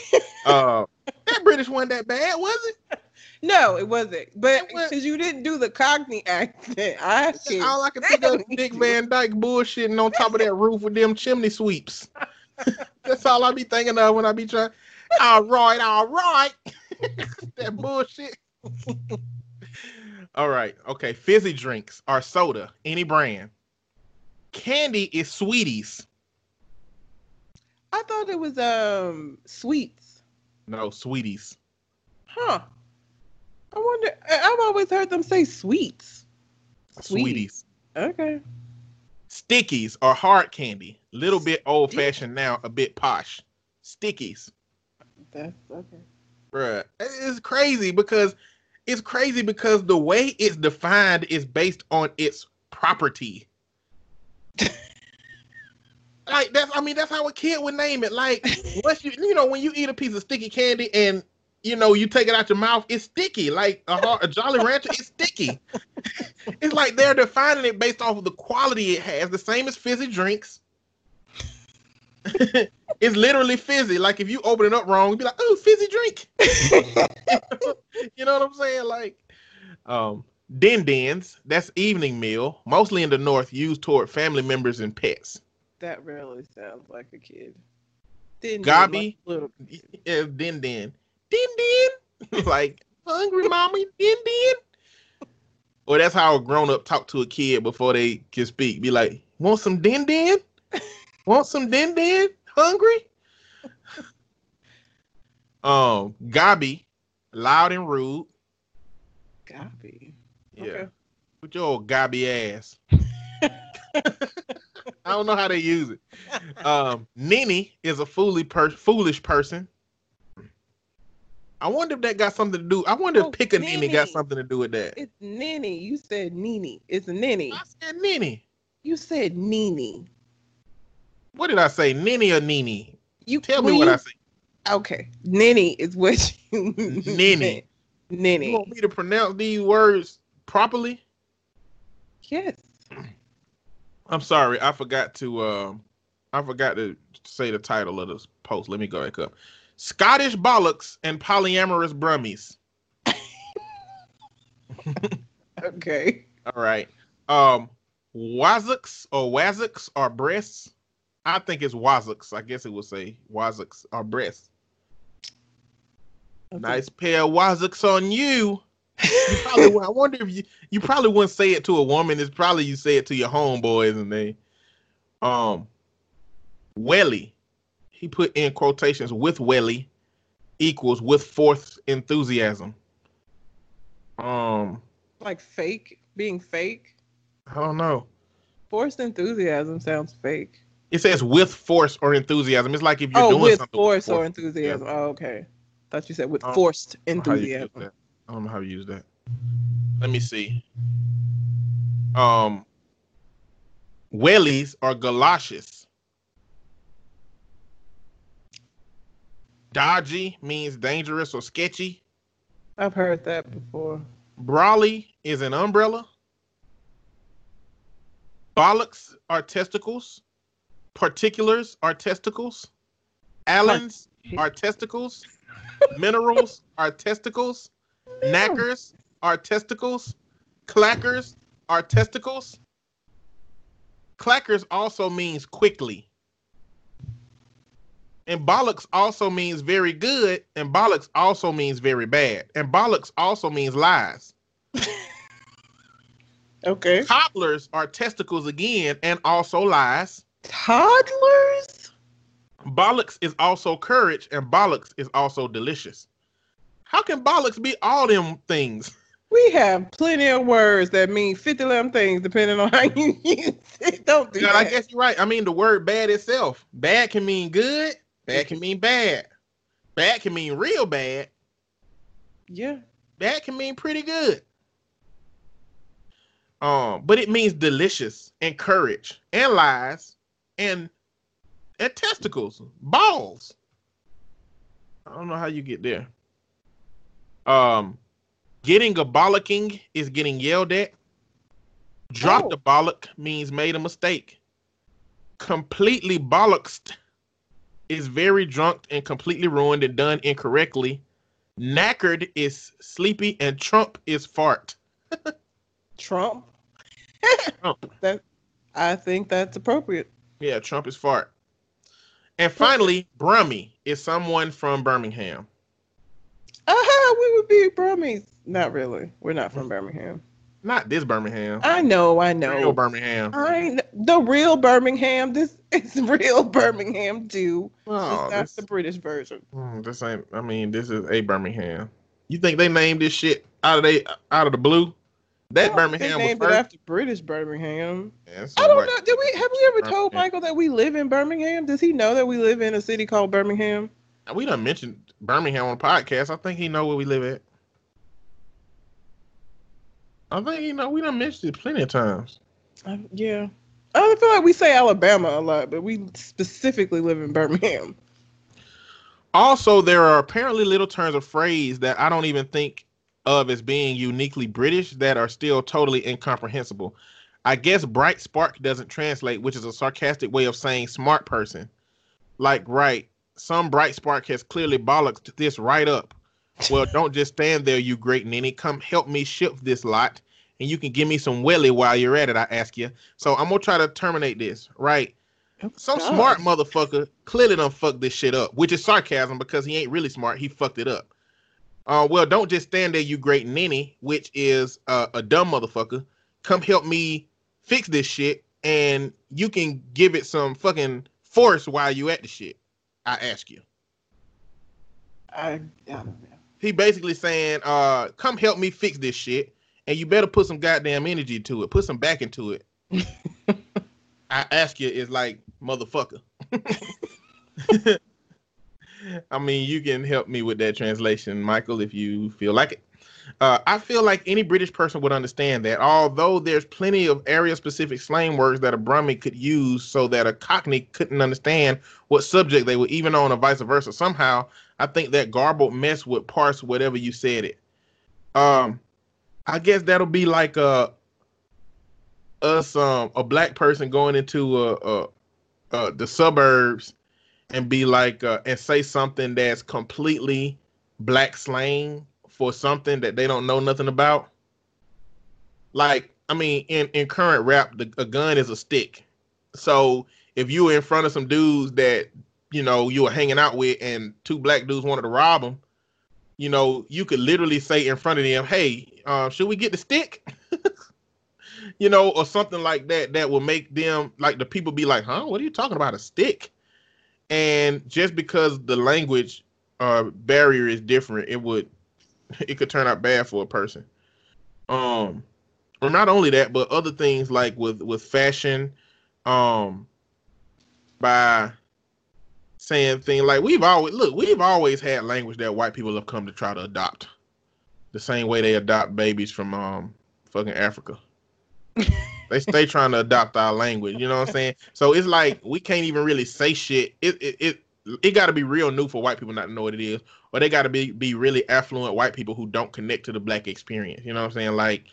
Uh, that British wasn't that bad, was it? No, it wasn't. But because you didn't do the Cockney accent, I can All I can think of is Dick Van Dyke bullshitting on top of that roof with them chimney sweeps. That's all I be thinking of when I be trying. All right, all right. that bullshit. all right, okay. Fizzy drinks are soda, any brand. Candy is sweeties. I thought it was um sweets. No, sweeties. Huh. I wonder I've always heard them say sweets. Sweeties. Okay. Stickies are hard candy. Little bit old fashioned now, a bit posh. Stickies. That's okay. Bruh, it's crazy because it's crazy because the way it's defined is based on its property. like that's I mean that's how a kid would name it. Like once you you know when you eat a piece of sticky candy and you know you take it out your mouth, it's sticky. Like a, a Jolly Rancher, it's sticky. it's like they're defining it based off of the quality it has, the same as fizzy drinks. it's literally fizzy. Like if you open it up wrong, you'd be like, "Oh, fizzy drink." you know what I'm saying? Like, um, din dins. That's evening meal, mostly in the north, used toward family members and pets. That really sounds like a kid. Didn't Gabi? little Yeah, din din, din din. like hungry mommy, din din. Well, that's how a grown up talk to a kid before they can speak. Be like, "Want some din din? Want some din din? Hungry?" um, Gabi, loud and rude. Gabi. Yeah. Okay. With your old gobby ass. I don't know how they use it. Um, Nini is a foolish, per- foolish person. I wonder if that got something to do. I wonder Oh, if pick a Nini got something to do with that. It's Nini. You said Nini. It's Nini. I said Nini. You said Nini. What did I say? Nini or Nini? You Tell me what you- I said. Okay. Nini is what you Nini. You Nini. want me to pronounce these words properly? Yes. I'm sorry, I forgot to um I forgot to say the title of this post. Let me go back up. Scottish bollocks and polyamorous brummies. Okay. All right. Um wazzocks or wazzocks are breasts. I think it's wazzocks. I guess it would say wazzocks are breasts. Okay. Nice pair of wazzocks on you. You probably I wonder if you you probably wouldn't say it to a woman. It's probably you say it to your homeboys and they um welly. He put in quotations with welly equals with fourth enthusiasm. Um, Like fake, being fake. I don't know. Forced enthusiasm sounds fake. It says with force or enthusiasm. It's like if you're oh, doing with something force with force or enthusiasm. Oh, okay. Thought you said with Um, forced I how you enthusiasm. That. I don't know how to use that. Let me see. Um, wellies are galoshes. Dodgy means dangerous or sketchy. I've heard that before. Brawly is an umbrella. Bollocks are testicles. Particulars are testicles. Allens are testicles. Minerals are testicles. Knackers are testicles. Clackers are testicles. Clackers also means quickly. And bollocks also means very good, and bollocks also means very bad. And bollocks also means lies. Okay. Toddlers are testicles again, and also lies. Toddlers? Bollocks is also courage, and bollocks is also delicious. How can bollocks be all them things? We have plenty of words that mean 50 them things depending on how you use it. Don't do God, that. I guess you're right. I mean, the word bad itself. Bad can mean good. Bad can mean bad. Bad can mean real bad. Yeah. Bad can mean pretty good. Um, but it means delicious and courage and lies and and testicles, balls. I don't know how you get there. Um, getting a bollocking is getting yelled at. Dropped Oh. a bollock means made a mistake. Completely bollocked is very drunk and completely ruined and done incorrectly. Knackered is sleepy and Trump is fart. Trump. Trump. That I think that's appropriate. Yeah, Trump is fart. And finally, Brummy is someone from Birmingham. Uh-huh, we would be Brummies. Not really. We're not from Birmingham. Not this Birmingham. I know, I know. Real. Birmingham. I the real Birmingham. This is real Birmingham too. Oh, It's not this, the British version. mm, this ain't. I mean, this is a Birmingham. You think they named this shit out of they out of the blue? That Birmingham was named it first. after British Birmingham. Yeah, I don't white- know. Did we have we ever told Michael that we live in Birmingham? Does he know that we live in a city called Birmingham? We done mentioned Birmingham on the podcast. I think he know where we live at. I think you know we done mentioned it plenty of times. I, yeah. I feel like we say Alabama a lot, but we specifically live in Birmingham. Also, there are apparently little turns of phrase that I don't even think of as being uniquely British that are still totally incomprehensible. I guess bright spark doesn't translate, which is a sarcastic way of saying smart person. Like, right, some bright spark has clearly bollocked this right up. Well, don't just stand there, you great ninny. Come help me ship this lot, and you can give me some welly while you're at it, I ask you. So I'm gonna try to terminate this, right? Some smart motherfucker clearly done fucked this shit up, which is sarcasm because he ain't really smart. He fucked it up. Uh, well, don't just stand there, you great ninny, which is uh, a dumb motherfucker. Come help me fix this shit, and you can give it some fucking force while you at the shit. I ask you. I, I don't know. He basically saying, uh, come help me fix this shit, and you better put some goddamn energy to it. Put some back into it. I ask you is like motherfucker. I mean, you can help me with that translation, Michael, if you feel like it. Uh, I feel like any British person would understand that, although there's plenty of area-specific slang words that a Brummie could use so that a Cockney couldn't understand what subject they were even on, or vice versa. Somehow, I think that garbled mess would parse whatever you said it. Um, I guess that'll be like a us um a black person going into uh uh, uh the suburbs and be like uh, and say something that's completely black slang for something that they don't know nothing about. Like, I mean, in in current rap, the, a gun is a stick. So if you were in front of some dudes that you know you were hanging out with, and two black dudes wanted to rob them, you know, you could literally say in front of them, "Hey, uh, should we get the stick?" you know, or something like that. That will make them like the people be like, "Huh? What are you talking about? A stick?" And just because the language uh, barrier is different, it would it could turn out bad for a person. Um, or not only that, but other things like with with fashion, um, by saying things like we've always look, we've always had language that white people have come to try to adopt, the same way they adopt babies from um fucking Africa. they stay trying to adopt our language, you know what I'm saying? So it's like we can't even really say shit. It it it, it got to be real new for white people not to know what it is, or they got to be be really affluent white people who don't connect to the black experience. You know what I'm saying? Like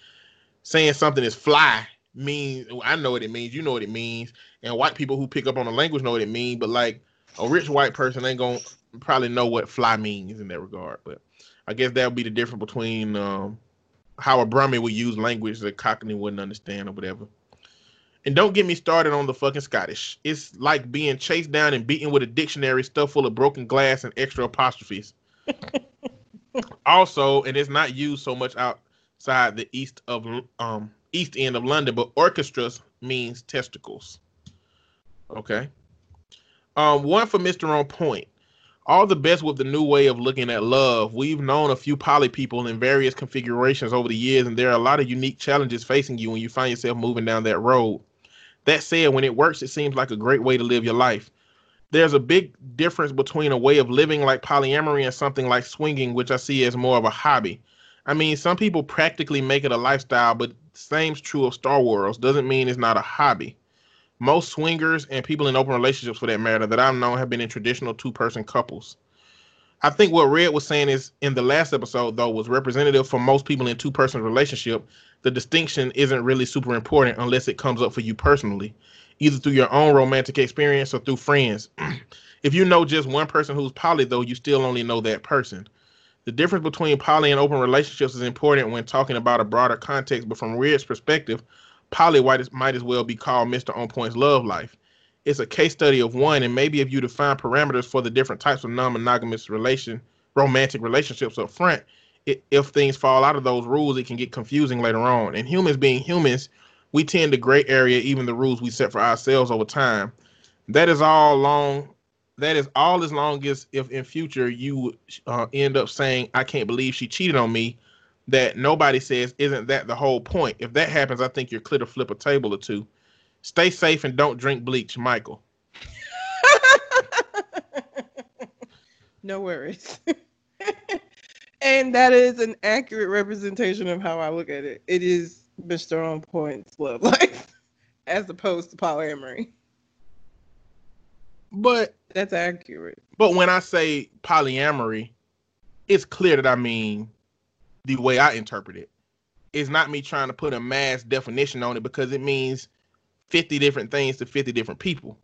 saying something is fly means I know what it means, you know what it means, and white people who pick up on the language know what it means, but like a rich white person ain't gonna probably know what fly means in that regard. But I guess that would be the difference between um, how a Brummie would use language that Cockney wouldn't understand or whatever. And don't get me started on the fucking Scottish. It's like being chased down and beaten with a dictionary stuffed full of broken glass and extra apostrophes. also, and it's not used so much outside the east of um east end of London, but orchestras means testicles. Okay. Um, one for Mr. On Point. All the best with the new way of looking at love. We've known a few poly people in various configurations over the years, and there are a lot of unique challenges facing you when you find yourself moving down that road. That said, when it works, it seems like a great way to live your life. There's a big difference between a way of living like polyamory and something like swinging, which I see as more of a hobby. I mean, some people practically make it a lifestyle, but same's true of Star Wars. Doesn't mean it's not a hobby. Most swingers and people in open relationships, for that matter, that I've known have been in traditional two person couples. I think what Red was saying is in the last episode, though, was representative for most people in two person relationship the distinction isn't really super important unless it comes up for you personally, either through your own romantic experience or through friends. if you know just one person who's poly, though, you still only know that person. The difference between poly and open relationships is important when talking about a broader context, but from Red's perspective, poly might as well be called Mr. On Point's love life. It's a case study of one, and maybe if you define parameters for the different types of non-monogamous relation, romantic relationships up front, it, if things fall out of those rules, it can get confusing later on. And humans being humans, we tend to gray area even the rules we set for ourselves over time. That is all long. That is all as long as if in future you uh, end up saying, "I can't believe she cheated on me," that nobody says, "Isn't that the whole point?" If that happens, I think you're clear to flip a table or two. Stay safe and don't drink bleach, Michael. no worries. and that is an accurate representation of how I look at it. It is Mr. On Point's love life as opposed to polyamory. But that's accurate. But when I say polyamory, it's clear that I mean the way I interpret it. It's not me trying to put a mass definition on it because it means 50 different things to 50 different people.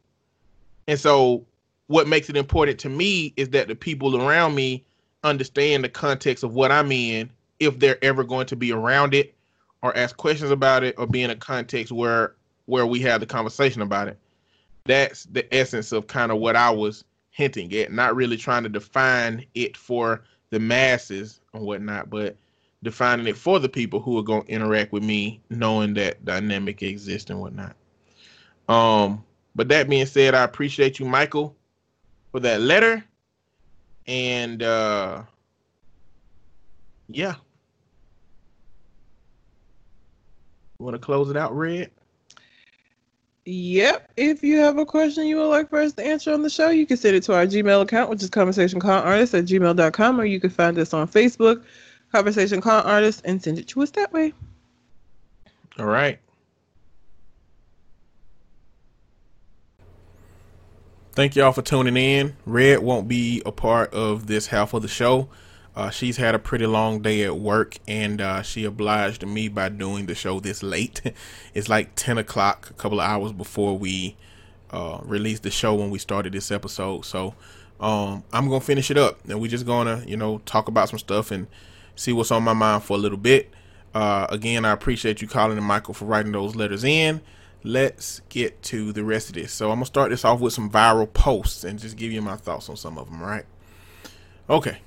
And so what makes it important to me is that the people around me understand the context of what I'm in if they're ever going to be around it or ask questions about it or be in a context where where we have the conversation about it. That's the essence of kind of what I was hinting at, not really trying to define it for the masses and whatnot, but defining it for the people who are going to interact with me, knowing that dynamic exists and whatnot. Um, but that being said, I appreciate you, Michael, for that letter. And uh yeah. Want to close it out, Red? Yep. If you have a question you would like for us to answer on the show, you can send it to our Gmail account, which is conversationconartist at gmail.com, or you can find us on Facebook, Conversation Con Artist, and send it to us that way. All right. Thank y'all for tuning in. Red won't be a part of this half of the show. Uh, she's had a pretty long day at work, and uh, she obliged me by doing the show this late. it's like 10 o'clock, a couple of hours before we uh, released the show when we started this episode. So um, I'm going to finish it up, and we're just going to, you know, talk about some stuff and see what's on my mind for a little bit. Uh, again, I appreciate you Colin and Michael for writing those letters in let's get to the rest of this. So I'm gonna start this off with some viral posts and just give you my thoughts on some of them. Right? Okay.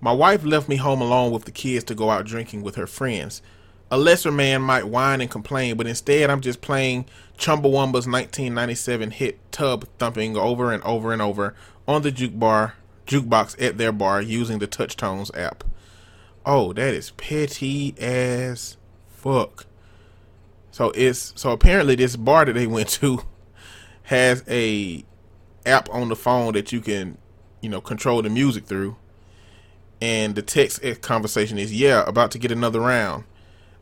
My wife left me home alone with the kids to go out drinking with her friends. A lesser man might whine and complain, but instead I'm just playing Chumbawamba's 1997 hit Tub Thumping over and over and over on the juke bar, jukebox at their bar using the TouchTunes app. Oh, that is petty as fuck. So it's so apparently this bar that they went to has a app on the phone that you can, you know, control the music through. And the text conversation is, yeah, about to get another round.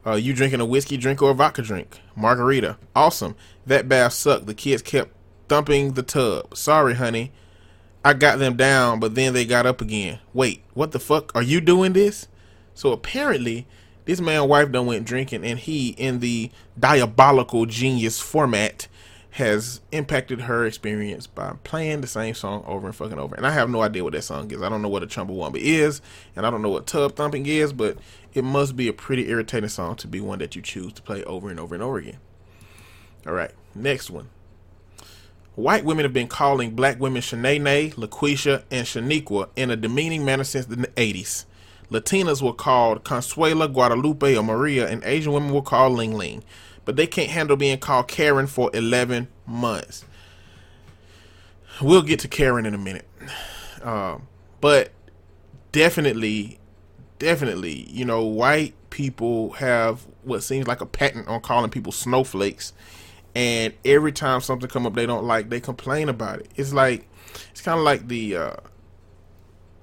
Uh, you drinking a whiskey drink or a vodka drink? Margarita. Awesome. That bath sucked. The kids kept thumping the tub. Sorry, honey. I got them down, but then they got up again. Wait, what the fuck? Are you doing this? So apparently, this man wife done went drinking and he in the diabolical genius format has impacted her experience by playing the same song over and fucking over. And I have no idea what that song is. I don't know what a Chumbawamba is, and I don't know what tub thumping is, but it must be a pretty irritating song to be one that you choose to play over and over and over again. All right, next one. White women have been calling black women Shanae, LaQuisha, and Shaniqua in a demeaning manner since the 80s. Latinas were called Consuela, Guadalupe, or Maria, and Asian women were called Ling Ling. But they can't handle being called Karen for 11 months. We'll get to Karen in a minute. Um, but definitely, definitely, you know, white people have what seems like a patent on calling people snowflakes. And every time something come up they don't like, they complain about it. It's like, it's kind of like the, uh,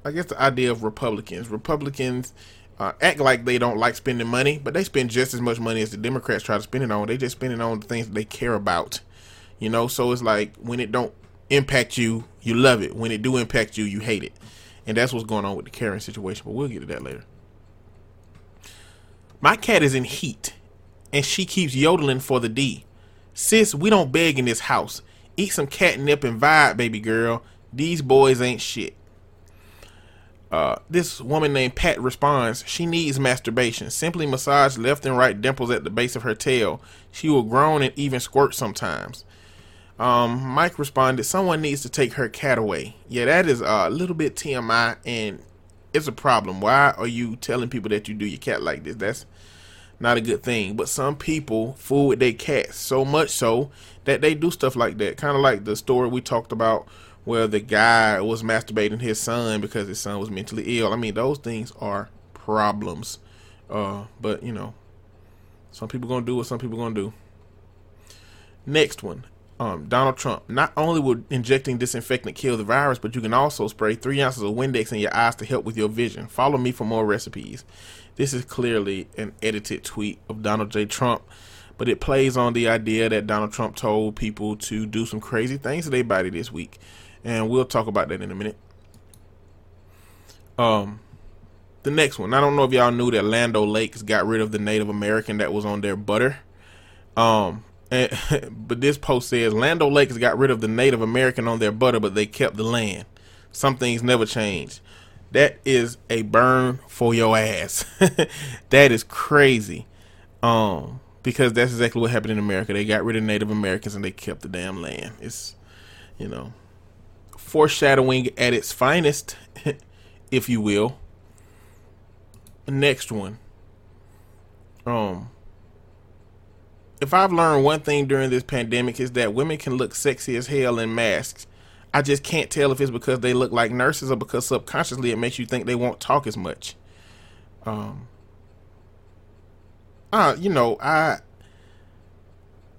I guess the idea of Republicans. Republicans uh, act like they don't like spending money, but they spend just as much money as the Democrats try to spend it on. They just spend it on the things they care about, you know. So it's like when it don't impact you, you love it. When it do impact you, you hate it, and that's what's going on with the Karen situation. But we'll get to that later. My cat is in heat, and she keeps yodeling for the D. Sis, we don't beg in this house. Eat some catnip and vibe, baby girl. These boys ain't shit. Uh, this woman named Pat responds, she needs masturbation. Simply massage left and right dimples at the base of her tail. She will groan and even squirt sometimes. Um, Mike responded, someone needs to take her cat away. Yeah, that is a little bit TMI and it's a problem. Why are you telling people that you do your cat like this? That's not a good thing. But some people fool with their cats so much so that they do stuff like that. Kind of like the story we talked about where the guy was masturbating his son because his son was mentally ill. I mean, those things are problems. Uh, but you know, some people gonna do what some people gonna do. Next one, um, Donald Trump. Not only would injecting disinfectant kill the virus, but you can also spray three ounces of Windex in your eyes to help with your vision. Follow me for more recipes. This is clearly an edited tweet of Donald J. Trump, but it plays on the idea that Donald Trump told people to do some crazy things to their body this week and we'll talk about that in a minute. Um, the next one. I don't know if y'all knew that Land Lakes got rid of the Native American that was on their butter. Um, and, but this post says Land Lakes got rid of the Native American on their butter, but they kept the land. Some things never change. That is a burn for your ass. that is crazy. Um, because that's exactly what happened in America. They got rid of Native Americans and they kept the damn land. It's, you know, foreshadowing at its finest, if you will. Next one. Um, if I've learned one thing during this pandemic is that women can look sexy as hell in masks. I just can't tell if it's because they look like nurses or because subconsciously it makes you think they won't talk as much. Um, uh, you know, I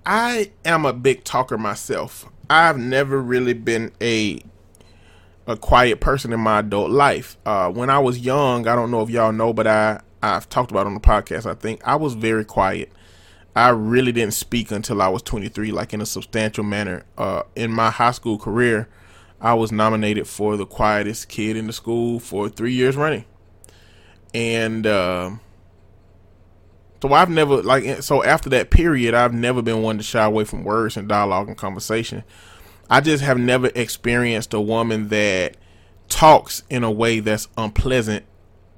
I am a big talker myself. I've never really been a a quiet person in my adult life. Uh, when I was young, I don't know if y'all know, but I I've talked about on the podcast. I think I was very quiet. I really didn't speak until I was 23, like in a substantial manner. Uh, in my high school career, I was nominated for the quietest kid in the school for three years running, and uh, so I've never like so after that period, I've never been one to shy away from words and dialogue and conversation. I just have never experienced a woman that talks in a way that's unpleasant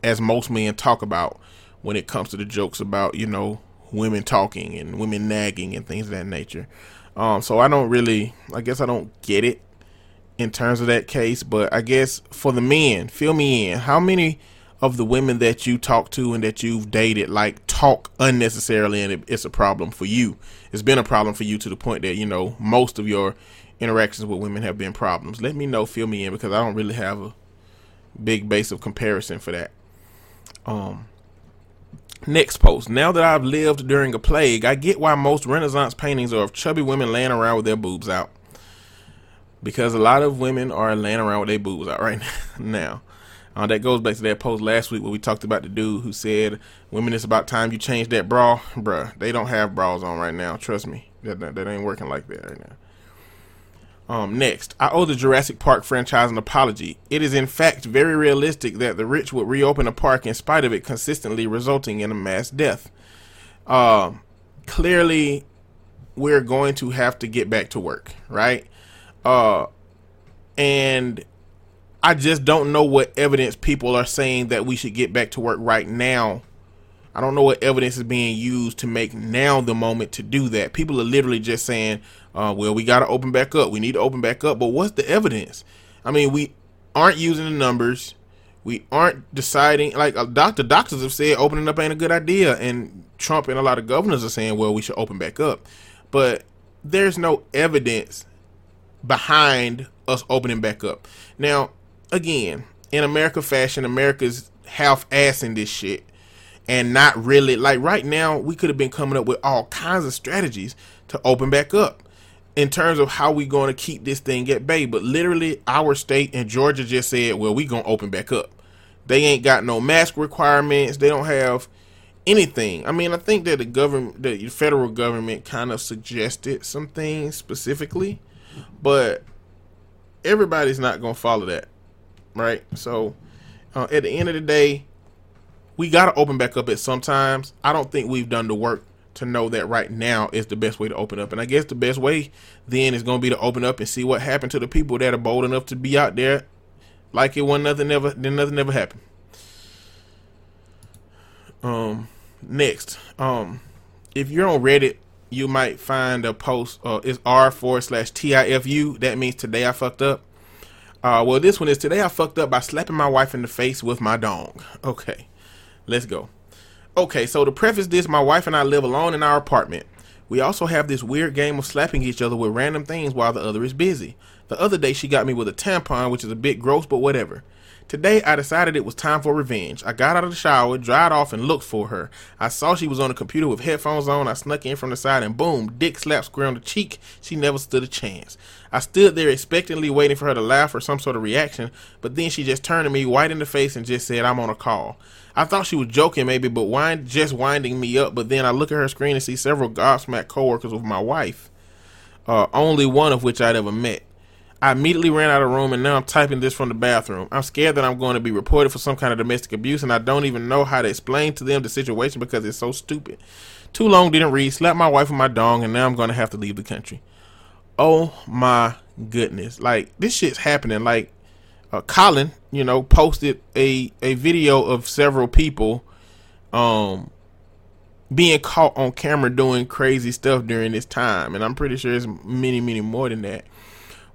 as most men talk about when it comes to the jokes about, you know, women talking and women nagging and things of that nature. Um, so I don't really, I guess I don't get it in terms of that case, but I guess for the men, fill me in. How many of the women that you talk to and that you've dated like talk unnecessarily and it, it's a problem for you? It's been a problem for you to the point that, you know, most of your interactions with women have been problems. Let me know, fill me in because I don't really have a big base of comparison for that. Um next post. Now that I've lived during a plague, I get why most Renaissance paintings are of chubby women laying around with their boobs out. Because a lot of women are laying around with their boobs out right now. Uh, that goes back to that post last week where we talked about the dude who said, "Women, it's about time you change that bra, bruh. They don't have bras on right now. Trust me, that that, that ain't working like that right now." Um, next, I owe the Jurassic Park franchise an apology. It is in fact very realistic that the rich would reopen a park in spite of it consistently resulting in a mass death. Uh, clearly, we're going to have to get back to work, right? Uh, and I just don't know what evidence people are saying that we should get back to work right now I don't know what evidence is being used to make now the moment to do that. People are literally just saying, uh, well, we got to open back up. We need to open back up. But what's the evidence? I mean, we aren't using the numbers. We aren't deciding. Like uh, doctor, doctors have said opening up ain't a good idea. And Trump and a lot of governors are saying, well, we should open back up. But there's no evidence behind us opening back up. Now, again, in America fashion, America's half assing this shit and not really like right now we could have been coming up with all kinds of strategies to open back up in terms of how we going to keep this thing at bay but literally our state and georgia just said well we going to open back up. They ain't got no mask requirements. They don't have anything. I mean i think that the government the federal government kind of suggested some things specifically but everybody's not going to follow that right? So uh, at the end of the day we got to open back up at sometimes. I don't think we've done the work to know that right now is the best way to open up. And I guess the best way then is going to be to open up and see what happened to the people that are bold enough to be out there like it was nothing ever then nothing ever happened. Um next, um if you're on Reddit, you might find a post uh it's R forward slash TIFU. That means today I fucked up. Uh well this one is today I fucked up by slapping my wife in the face with my dong. Okay. Let's go. Okay, so to preface this, my wife and I live alone in our apartment. We also have this weird game of slapping each other with random things while the other is busy. The other day, she got me with a tampon, which is a bit gross, but whatever. Today, I decided it was time for revenge. I got out of the shower, dried off, and looked for her. I saw she was on the computer with headphones on. I snuck in from the side, and boom, dick slap square on the cheek. She never stood a chance. I stood there expectantly waiting for her to laugh or some sort of reaction, but then she just turned to me, white in the face, and just said, I'm on a call. I thought she was joking maybe, but wind, just winding me up. But then I look at her screen and see several gobsmacked coworkers with my wife, uh, only one of which I'd ever met. I immediately ran out of room and now I'm typing this from the bathroom. I'm scared that I'm going to be reported for some kind of domestic abuse and I don't even know how to explain to them the situation because it's so stupid. Too long didn't read, slapped my wife with my dong, and now I'm going to have to leave the country. Oh my goodness. Like, this shit's happening. Like, uh, Colin, you know, posted a, a video of several people um, being caught on camera doing crazy stuff during this time. And I'm pretty sure it's many, many more than that.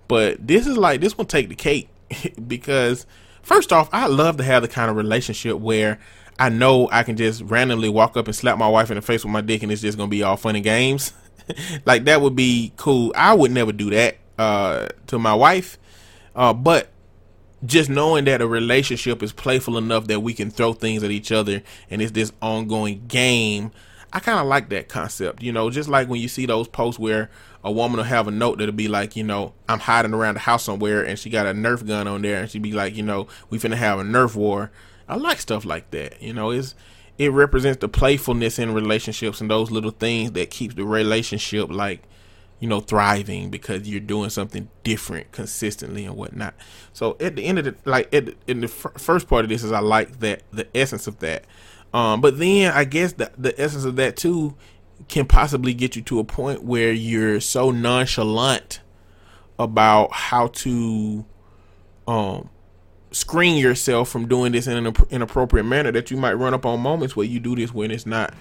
But this is like this will take the cake because first off, I love to have the kind of relationship where I know I can just randomly walk up and slap my wife in the face with my dick and it's just gonna be all fun and games. like that would be cool. I would never do that uh, to my wife. Uh, but just knowing that a relationship is playful enough that we can throw things at each other and it's this ongoing game I kind of like that concept, you know, just like when you see those posts where a woman will have a note that'll be like, you know, I'm hiding around the house somewhere and she got a Nerf gun on there and she'd be like, you know, we finna have a Nerf war. I like stuff like that, you know, it's it represents the playfulness in relationships and those little things that keeps the relationship like, you know, thriving because you're doing something different consistently and whatnot. So at the end of the like at the, in the first part of this is I like that the essence of that. Um, but then I guess the the essence of that too can possibly get you to a point where you're so nonchalant about how to um screen yourself from doing this in an inappropriate manner that you might run up on moments where you do this when it's not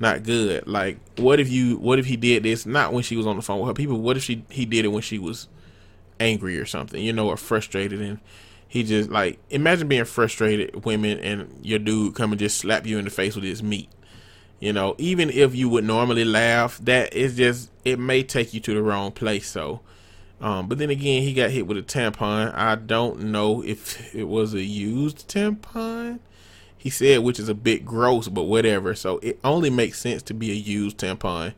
not good. Like, what if you? What if he did this not when she was on the phone with her people? What if she he did it when she was angry or something, you know, or frustrated and he just like imagine being frustrated women and your dude come and just slap you in the face with his meat. You know, even if you would normally laugh, that is just it may take you to the wrong place. So, um, but then again, he got hit with a tampon. I don't know if it was a used tampon. He said, which is a bit gross, but whatever. So it only makes sense to be a used tampon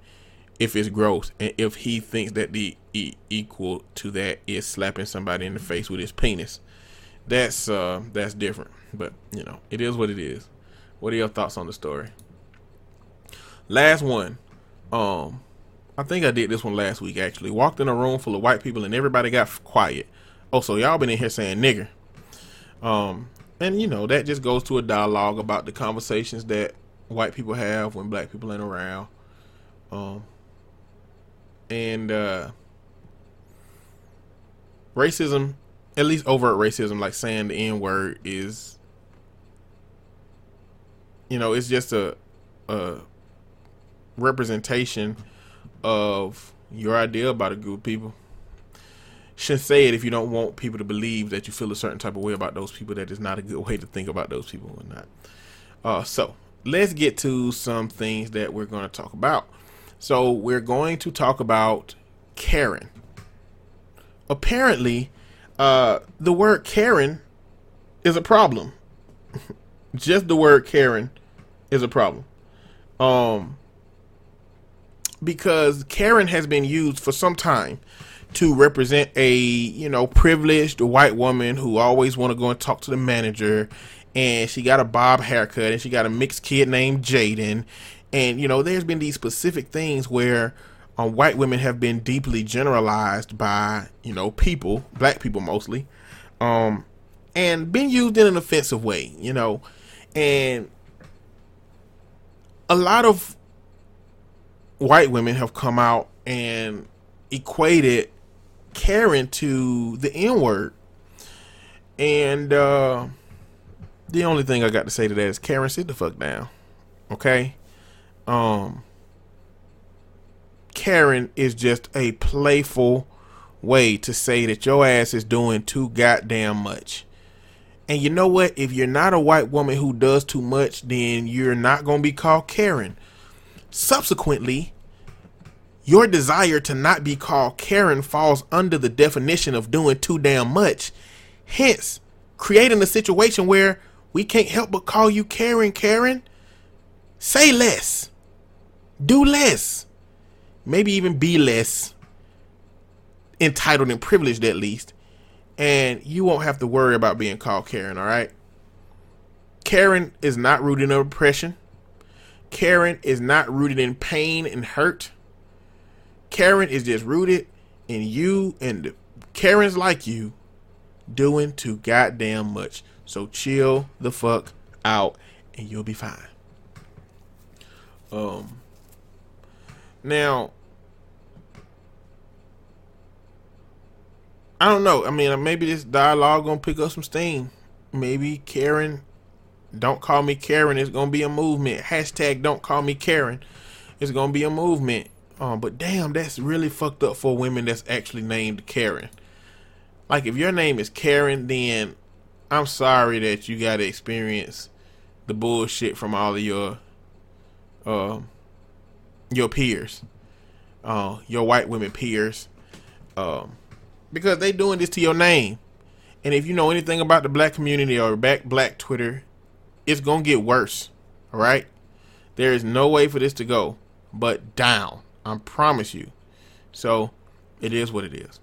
if it's gross, and if he thinks that the e- equal to that is slapping somebody in the face with his penis that's uh that's different. But you know, it is what it is. What are your thoughts on the story? Last one. Um I think I did this one last week actually. Walked in a room full of white people and everybody got quiet. Oh, so y'all been in here saying nigger. Um and you know, that just goes to a dialogue about the conversations that white people have when black people ain't around. Um and uh racism at least overt racism, like saying the N word, is you know, it's just a a representation of your idea about a group of people. Shouldn't say it if you don't want people to believe that you feel a certain type of way about those people. That is not a good way to think about those people or not. Uh, so let's get to some things that we're going to talk about. So we're going to talk about Karen. Apparently, uh, the word Karen is a problem. Just the word Karen is a problem. Um, because Karen has been used for some time to represent a you know privileged white woman who always want to go and talk to the manager. And she got a bob haircut and she got a mixed kid named Jaden. And you know there's been these specific things where um, white women have been deeply generalized by you know people black people mostly um and been used in an offensive way you know. And a lot of white women have come out and equated Karen to the N word. And uh, the only thing I got to say to that is Karen, sit the fuck down. Okay? Um Karen is just a playful way to say that your ass is doing too goddamn much. And you know what? If you're not a white woman who does too much, then you're not going to be called Karen. Subsequently, your desire to not be called Karen falls under the definition of doing too damn much. Hence, creating a situation where we can't help but call you Karen, Karen. Say less. Do less. Maybe even be less entitled and privileged at least. And you won't have to worry about being called Karen, all right? Karen is not rooted in oppression. Karen is not rooted in pain and hurt. Karen is just rooted in you and Karens like you doing too goddamn much. So chill the fuck out and you'll be fine. Um now I don't know. I mean, maybe this dialogue gonna pick up some steam. Maybe Karen, don't call me Karen. It's gonna be a movement. Hashtag don't call me Karen. It's gonna be a movement. Um, but damn, that's really fucked up for women that's actually named Karen. Like, if your name is Karen, then I'm sorry that you got to experience the bullshit from all of your, uh, your peers, uh, your white women peers, um, because they doing this to your name. And if you know anything about the black community or back black Twitter, it's gonna get worse. All right, there is no way for this to go but down. I promise you. So it is what it is.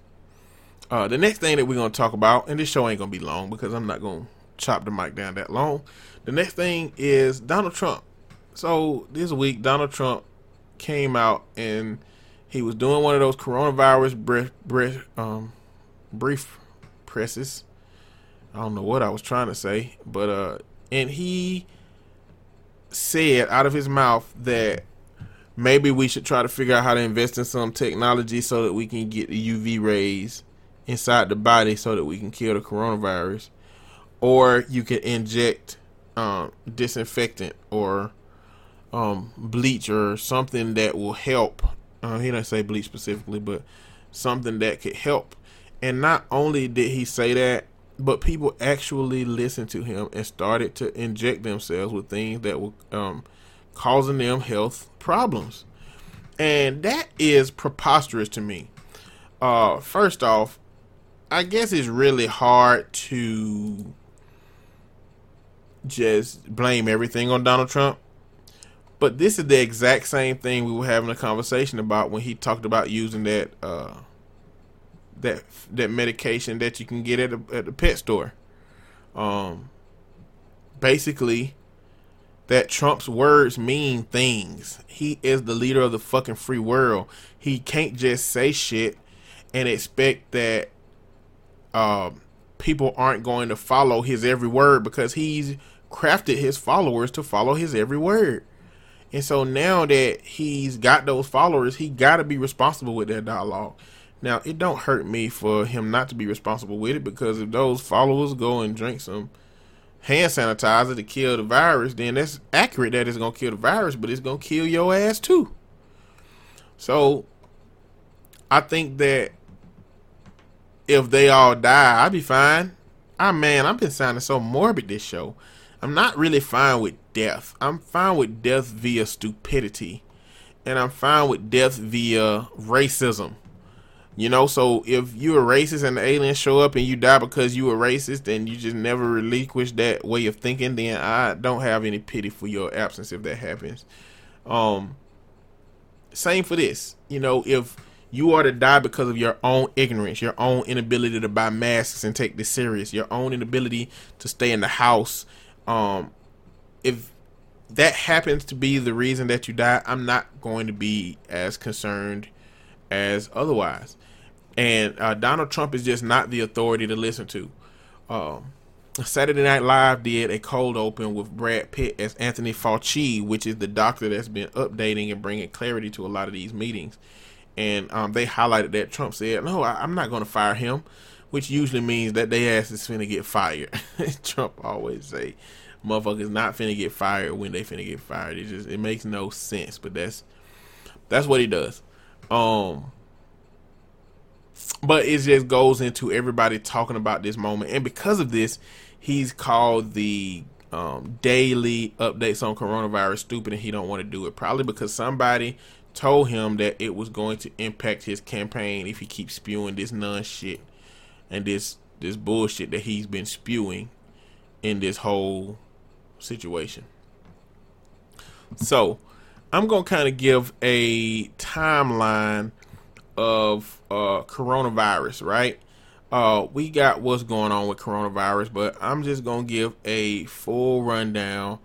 Uh, the next thing that we're gonna talk about, and this show ain't gonna be long because I'm not gonna chop the mic down that long. The next thing is Donald Trump. So this week, Donald Trump came out and he was doing one of those coronavirus brief, brief, um, brief presses. I don't know what I was trying to say, but uh, and he said out of his mouth that maybe we should try to figure out how to invest in some technology so that we can get the UV rays inside the body so that we can kill the coronavirus. Or you can inject um, disinfectant or um, bleach or something that will help. Uh, he didn't say bleach specifically, but something that could help. And not only did he say that, but people actually listened to him and started to inject themselves with things that were um, causing them health problems. And that is preposterous to me. Uh, first off, I guess it's really hard to just blame everything on Donald Trump. But this is the exact same thing we were having a conversation about when he talked about using that uh, that that medication that you can get at a, at the pet store. Um, basically, that Trump's words mean things. He is the leader of the fucking free world. He can't just say shit and expect that uh, people aren't going to follow his every word because he's crafted his followers to follow his every word. And so now that he's got those followers, he got to be responsible with that dialogue. Now, it don't hurt me for him not to be responsible with it because if those followers go and drink some hand sanitizer to kill the virus, then that's accurate that it's gonna kill the virus, but it's gonna kill your ass too. So I think that if they all die, I'd be fine. Ah man, I've been sounding so morbid this show. I'm not really fine with death. I'm fine with death via stupidity. And I'm fine with death via racism. You know, so if you're racist and the aliens show up and you die because you were racist and you just never relinquish that way of thinking, then I don't have any pity for your absence if that happens. Um same for this. You know, if you are to die because of your own ignorance, your own inability to buy masks and take this serious, your own inability to stay in the house. Um, if that happens to be the reason that you die, I'm not going to be as concerned as otherwise. And uh, Donald Trump is just not the authority to listen to. Um, Saturday Night Live did a cold open with Brad Pitt as Anthony Fauci, which is the doctor that's been updating and bringing clarity to a lot of these meetings. And um, they highlighted that Trump said, "No, I, am not going to fire him," which usually means that they ass is finna get fired. Trump always say, "Motherfuckers not finna get fired when they finna get fired." It just it makes no sense, but that's that's what he does. Um, but it just goes into everybody talking about this moment, and because of this, he's called the um, daily updates on coronavirus stupid and he don't want to do it probably because somebody told him that it was going to impact his campaign if he keeps spewing this non shit and this this bullshit that he's been spewing in this whole situation. So, I'm to kind of give a timeline of uh coronavirus, right? uh, we got what's going on with coronavirus, but I'm just gonna give a full rundown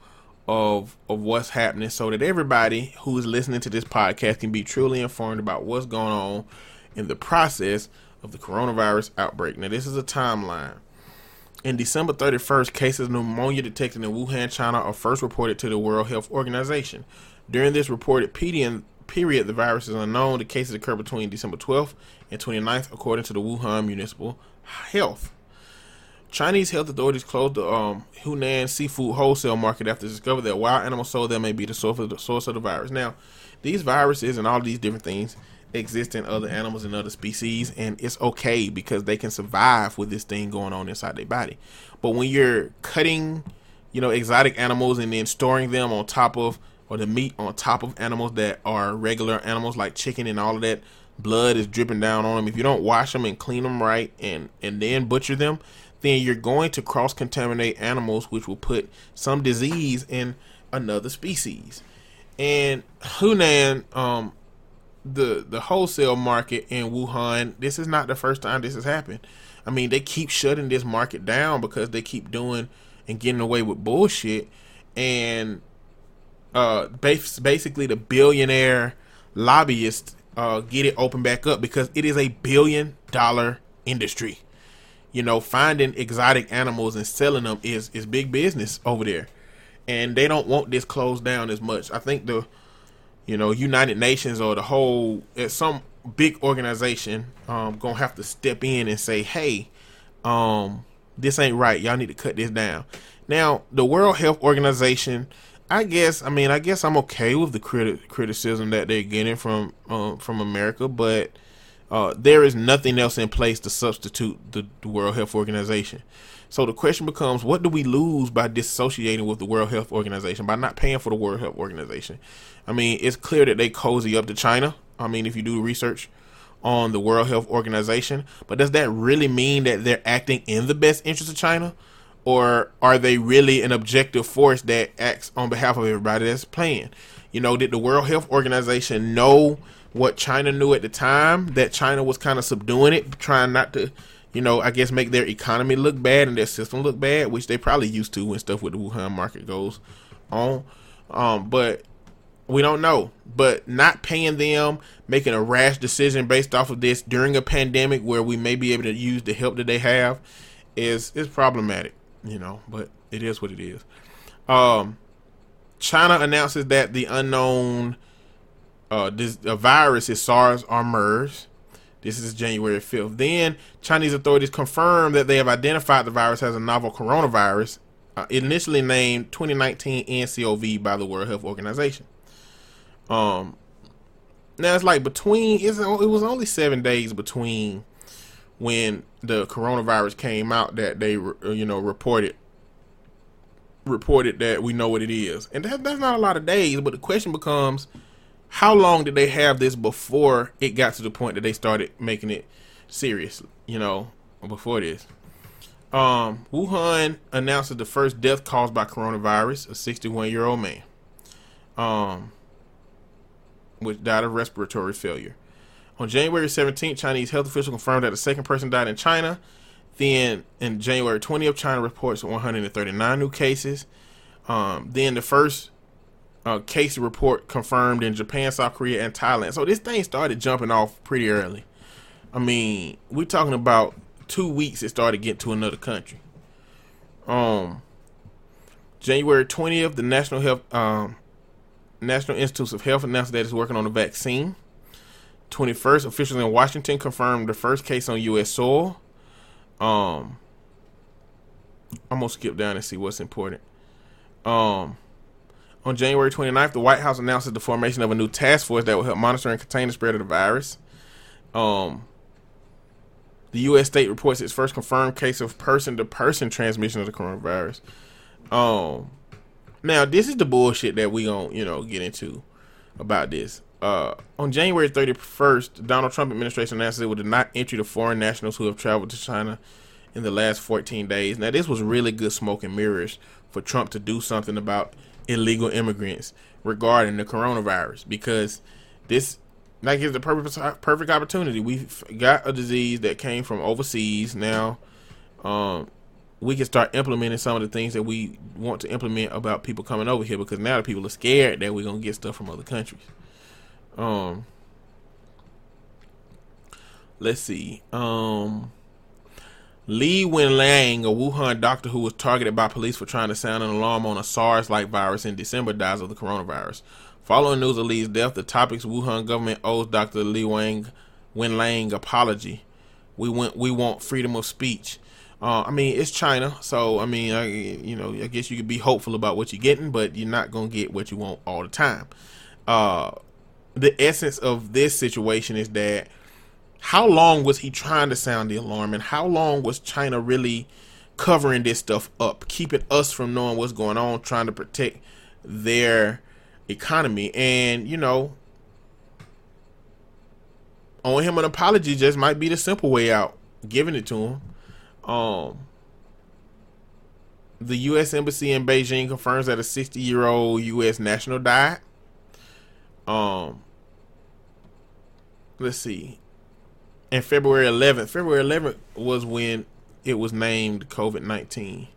of of what's happening so that everybody who is listening to this podcast can be truly informed about what's going on in the process of the coronavirus outbreak. Now, this is a timeline. In December 31st, cases of pneumonia detected in Wuhan, China are first reported to the World Health Organization. During this reported period, the virus is unknown. The cases occurred between December 12th and 29th, according to the Wuhan Municipal Health. Chinese health authorities closed the um, Hunan seafood wholesale market after discovered that wild animals sold there may be the source of the, source of the virus. Now, these viruses and all these different things exist in other animals and other species, and it's okay because they can survive with this thing going on inside their body. But when you're cutting, you know, exotic animals and then storing them on top of or the meat on top of animals that are regular animals like chicken and all of that blood is dripping down on them if you don't wash them and clean them right and and then butcher them then you're going to cross contaminate animals which will put some disease in another species. And hunan um the the wholesale market in wuhan this is not the first time this has happened. I mean they keep shutting this market down because they keep doing and getting away with bullshit. And uh, basically the billionaire lobbyists uh, get it open back up because it is a billion dollar industry. You know, finding exotic animals and selling them is is big business over there, and they don't want this closed down as much. I think the, you know, United Nations or the whole uh, some big organization um, gonna have to step in and say, hey, um, this ain't right. Y'all need to cut this down. Now, the World Health Organization I guess I mean I guess I'm okay with the criti- criticism that they're getting from uh, from America, but uh, there is nothing else in place to substitute the, the, World Health Organization. So the question becomes, what do we lose by dissociating with the World Health Organization by not paying for the World Health Organization? I mean, it's clear that they cozy up to China. I mean, if you do research on the World Health Organization, but does that really mean that they're acting in the best interest of China? Or are they really an objective force that acts on behalf of everybody that's playing? You know, did the World Health Organization know what China knew at the time that China was kind of subduing it, trying not to, you know, I guess make their economy look bad and their system look bad, which they probably used to when stuff with the Wuhan market goes on. Um, but we don't know. But not paying them, making a rash decision based off of this during a pandemic where we may be able to use the help that they have is is problematic you know, but it is what it is. Um, China announces that the unknown uh, this virus is SARS or MERS. This is January 5th. Then Chinese authorities confirm that they have identified the virus as a novel coronavirus uh, initially named 2019 NCOV by the World Health Organization. Um, now it's like between it was only seven days between when the coronavirus came out that they uh, you know reported reported that we know what it is, and that, that's not a lot of days. But the question becomes, how long did they have this before it got to the point that they started making it serious? You know, before this. Um, Wuhan announced the first death caused by coronavirus, a 61 year old man, um, which died of respiratory failure. On January 17th, Chinese health officials confirmed that the second person died in China. Then, in January 20th, China reports 139 new cases. Um, then the first uh, case report confirmed in Japan, South Korea, and Thailand. So this thing started jumping off pretty early. I mean, we're talking about two weeks it started getting to another country. Um, January 20th, the National Health um, National Institutes of Health announced that it's working on a vaccine. 21st, officials in Washington confirmed the first case on U.S. soil. Um, I'm gonna skip down and see what's important. Um, on January 29th, the White House announced the formation of a new task force that will help monitor and contain the spread of the virus. Um, the U.S. state reports its first confirmed case of person-to-person transmission of the coronavirus. Um, now this is the bullshit that we gonna you know get into about this. Uh, on January 31st, the Donald Trump administration announced it would not entry to foreign nationals who have traveled to China in the last 14 days. Now this was really good smoke and mirrors for Trump to do something about illegal immigrants regarding the coronavirus because this like it's the perfect perfect opportunity. We've got a disease that came from overseas. Now, um, we can start implementing some of the things that we want to implement about people coming over here because now the people are scared that we're gonna get stuff from other countries. Um, let's see. Um, Li Wenliang, a Wuhan doctor who was targeted by police for trying to sound an alarm on a SARS-like virus in December, dies of the coronavirus. Following news of Li's death, the topic's Wuhan government owes Dr. Li Wang Wenlang apology. We want we want freedom of speech. Uh, I mean, it's China, so I mean, I, you know, I guess you could be hopeful about what you're getting, but you're not gonna get what you want all the time. Uh, the essence of this situation is that how long was he trying to sound the alarm, and how long was China really covering this stuff up, keeping us from knowing what's going on, trying to protect their economy. And, you know, owing him an apology just might be the simple way out, giving it to him. Um, the U.S. Embassy in Beijing confirms that a 60 year old U.S. national died. Um, let's see. And February 11th, February 11th was when it was named COVID 19.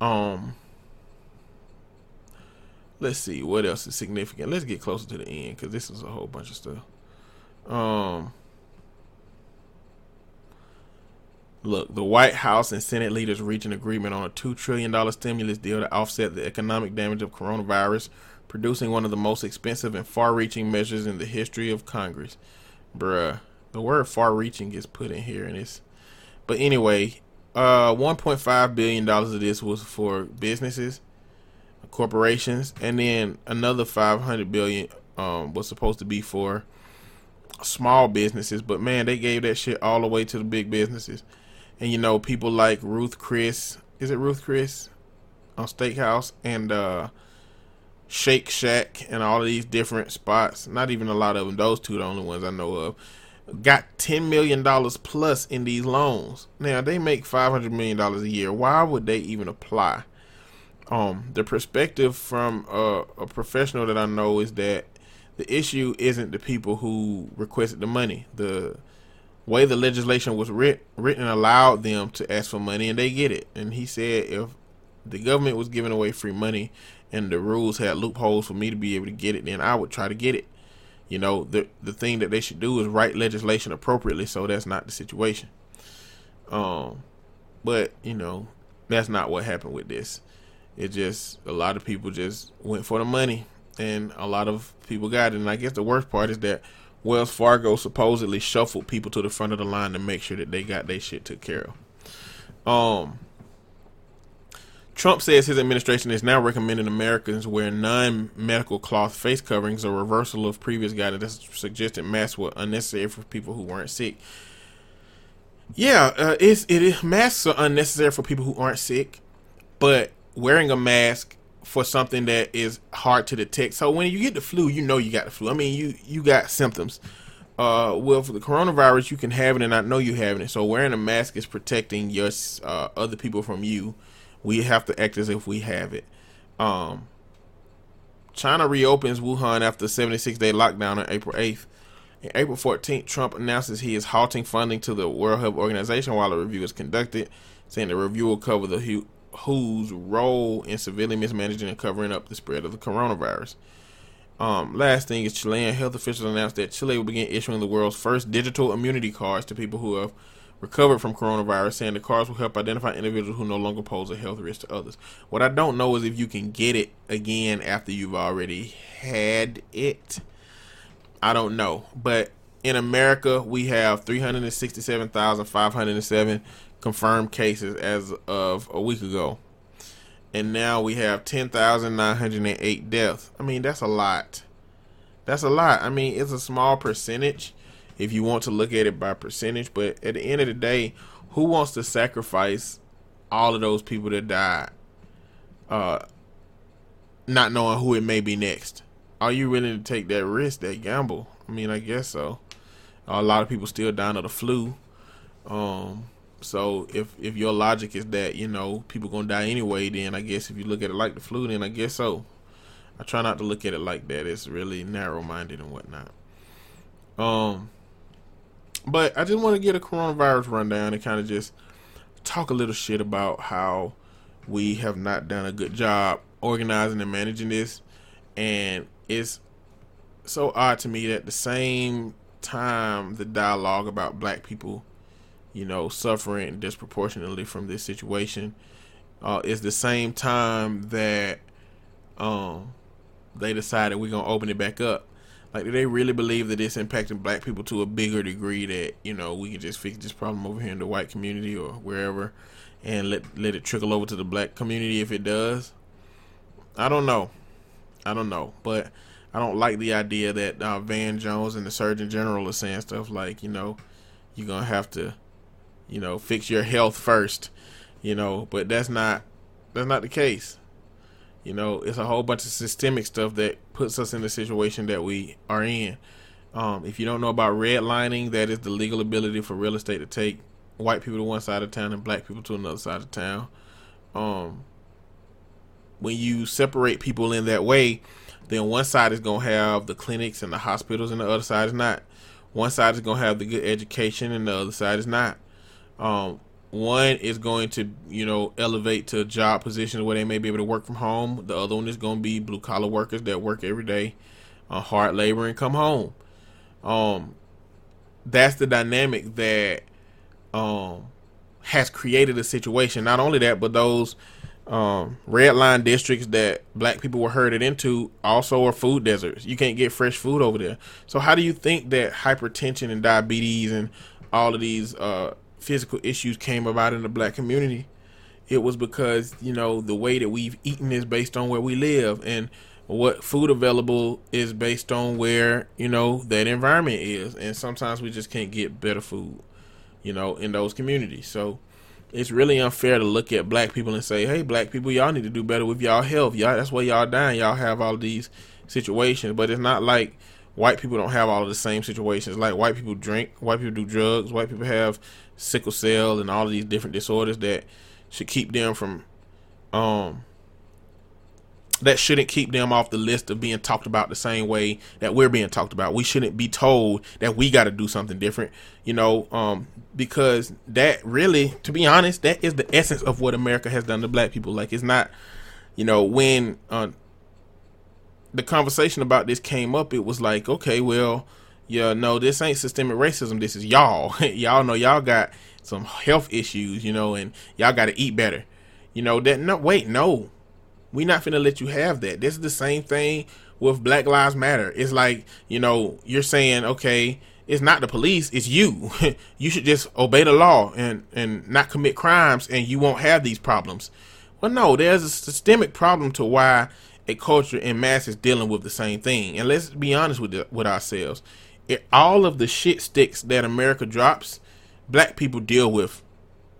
Um, let's see what else is significant. Let's get closer to the end because this is a whole bunch of stuff. Um, look, the White House and Senate leaders reach an agreement on a two trillion dollar stimulus deal to offset the economic damage of coronavirus, producing one of the most expensive and far-reaching measures in the history of Congress. Bruh, the word far-reaching gets put in here, and it's. But anyway, uh, 1.5 billion dollars of this was for businesses corporations, and then another 500 billion um, was supposed to be for small businesses. But man, they gave that shit all the way to the big businesses. And you know, people like Ruth Chris, is it Ruth Chris on Steakhouse and uh, Shake Shack and all of these different spots. Not even a lot of them. Those two the only ones I know of. Got ten million dollars plus in these loans. Now they make five hundred million dollars a year. Why would they even apply? um, the perspective from a, a professional that I know is that the issue isn't the people who requested the money. The way the legislation was writ- written allowed them to ask for money and they get it. And he said if the government was giving away free money and the rules had loopholes for me to be able to get it, then I would try to get it. You know, the the thing that they should do is write legislation appropriately so that's not the situation. Um but, you know, that's not what happened with this it just a lot of people just went for the money and a lot of people got it and i guess the worst part is that wells fargo supposedly shuffled people to the front of the line to make sure that they got their shit took care of um Trump says his administration is now recommending Americans wear non-medical cloth face coverings, a reversal of previous guidance that suggested masks were unnecessary for people who weren't sick. Yeah, uh, it's it is masks are unnecessary for people who aren't sick, but wearing a mask for something that is hard to detect. So when you get the flu, you know you got the flu. I mean, you you got symptoms. Uh, well, for the coronavirus, you can have it and not know you having it. So wearing a mask is protecting your uh, other people from you. We have to act as if we have it. Um, China reopens Wuhan after 76 day lockdown on April 8th. In April 14th, Trump announces he is halting funding to the World Health Organization while a review is conducted, saying the review will cover the WHO's role in severely mismanaging and covering up the spread of the coronavirus. Um, last thing is Chilean health officials announced that Chile will begin issuing the world's first digital immunity cards to people who have recovered from coronavirus, saying the cards will help identify individuals who no longer pose a health risk to others. What I don't know is if you can get it again after you've already had it. I don't know. But in America, we have 367,507 confirmed cases as of a week ago. And now we have 10,908 deaths. I mean, that's a lot. That's a lot. I mean, it's a small percentage if you want to look at it by percentage, but at the end of the day, who wants to sacrifice all of those people that died uh not knowing who it may be next? Are you willing to take that risk, that gamble? I mean, I guess so. A lot of people still dying of the flu. Um, so if if your logic is that you know people gonna die anyway, then I guess if you look at it like the flu, then I guess so. I try not to look at it like that. It's really narrow minded and whatnot. Um, but I just want to get a coronavirus rundown and kind of just talk a little shit about how we have not done a good job organizing and managing this, and it's so odd to me that the same time the dialogue about black people you know, suffering disproportionately from this situation uh, is the same time that um, they decided we're gonna open it back up. Like, do they really believe that it's impacting black people to a bigger degree that you know we can just fix this problem over here in the white community or wherever, and let let it trickle over to the black community if it does? I don't know. I don't know, but I don't like the idea that uh, Van Jones and the Surgeon General are saying stuff like, you know, you're gonna have to you know, fix your health first, you know, but that's not that's not the case. You know, it's a whole bunch of systemic stuff that puts us in the situation that we are in. Um, if you don't know about redlining, that is the legal ability for real estate to take white people to one side of town and black people to another side of town. Um, when you separate people in that way, then one side is gonna have the clinics and the hospitals, and the other side is not. One side is gonna have the good education, and the other side is not. Um, one is going to, you know, elevate to job positions where they may be able to work from home. The other one is going to be blue collar workers that work every day, uh, hard labor, and come home. Um, that's the dynamic that um, has created a situation. Not only that, but those um, red line districts that black people were herded into also are food deserts. You can't get fresh food over there. So how do you think that hypertension and diabetes and all of these uh, physical issues came about in the black community, it was because, you know, the way that we've eaten is based on where we live and what food available is based on where, you know, that environment is. And sometimes we just can't get better food, you know, in those communities. So it's really unfair to look at black people and say, Hey, black people, y'all need to do better with y'all health. Y'all that's why y'all dying. Y'all have all these situations. But it's not like white people don't have all of the same situations. Like white people drink, white people do drugs, white people have sickle cell and all of these different disorders that should keep them from um that shouldn't keep them off the list of being talked about the same way that we're being talked about. We shouldn't be told that we got to do something different, you know, um, because that really, to be honest, that is the essence of what America has done to black people. Like, it's not, you know, when uh, the conversation about this came up, it was like, okay, well, yeah, no, this ain't systemic racism. This is y'all. y'all know y'all got some health issues, you know, and y'all got to eat better. You know that. No, wait, no, we not finna let you have that. This is the same thing with Black Lives Matter. It's like you know you're saying, okay, it's not the police, it's you. you should just obey the law and and not commit crimes, and you won't have these problems. Well, no, there's a systemic problem to why a culture in mass is dealing with the same thing. And let's be honest with the, with ourselves. It, all of the shit sticks that America drops, black people deal with.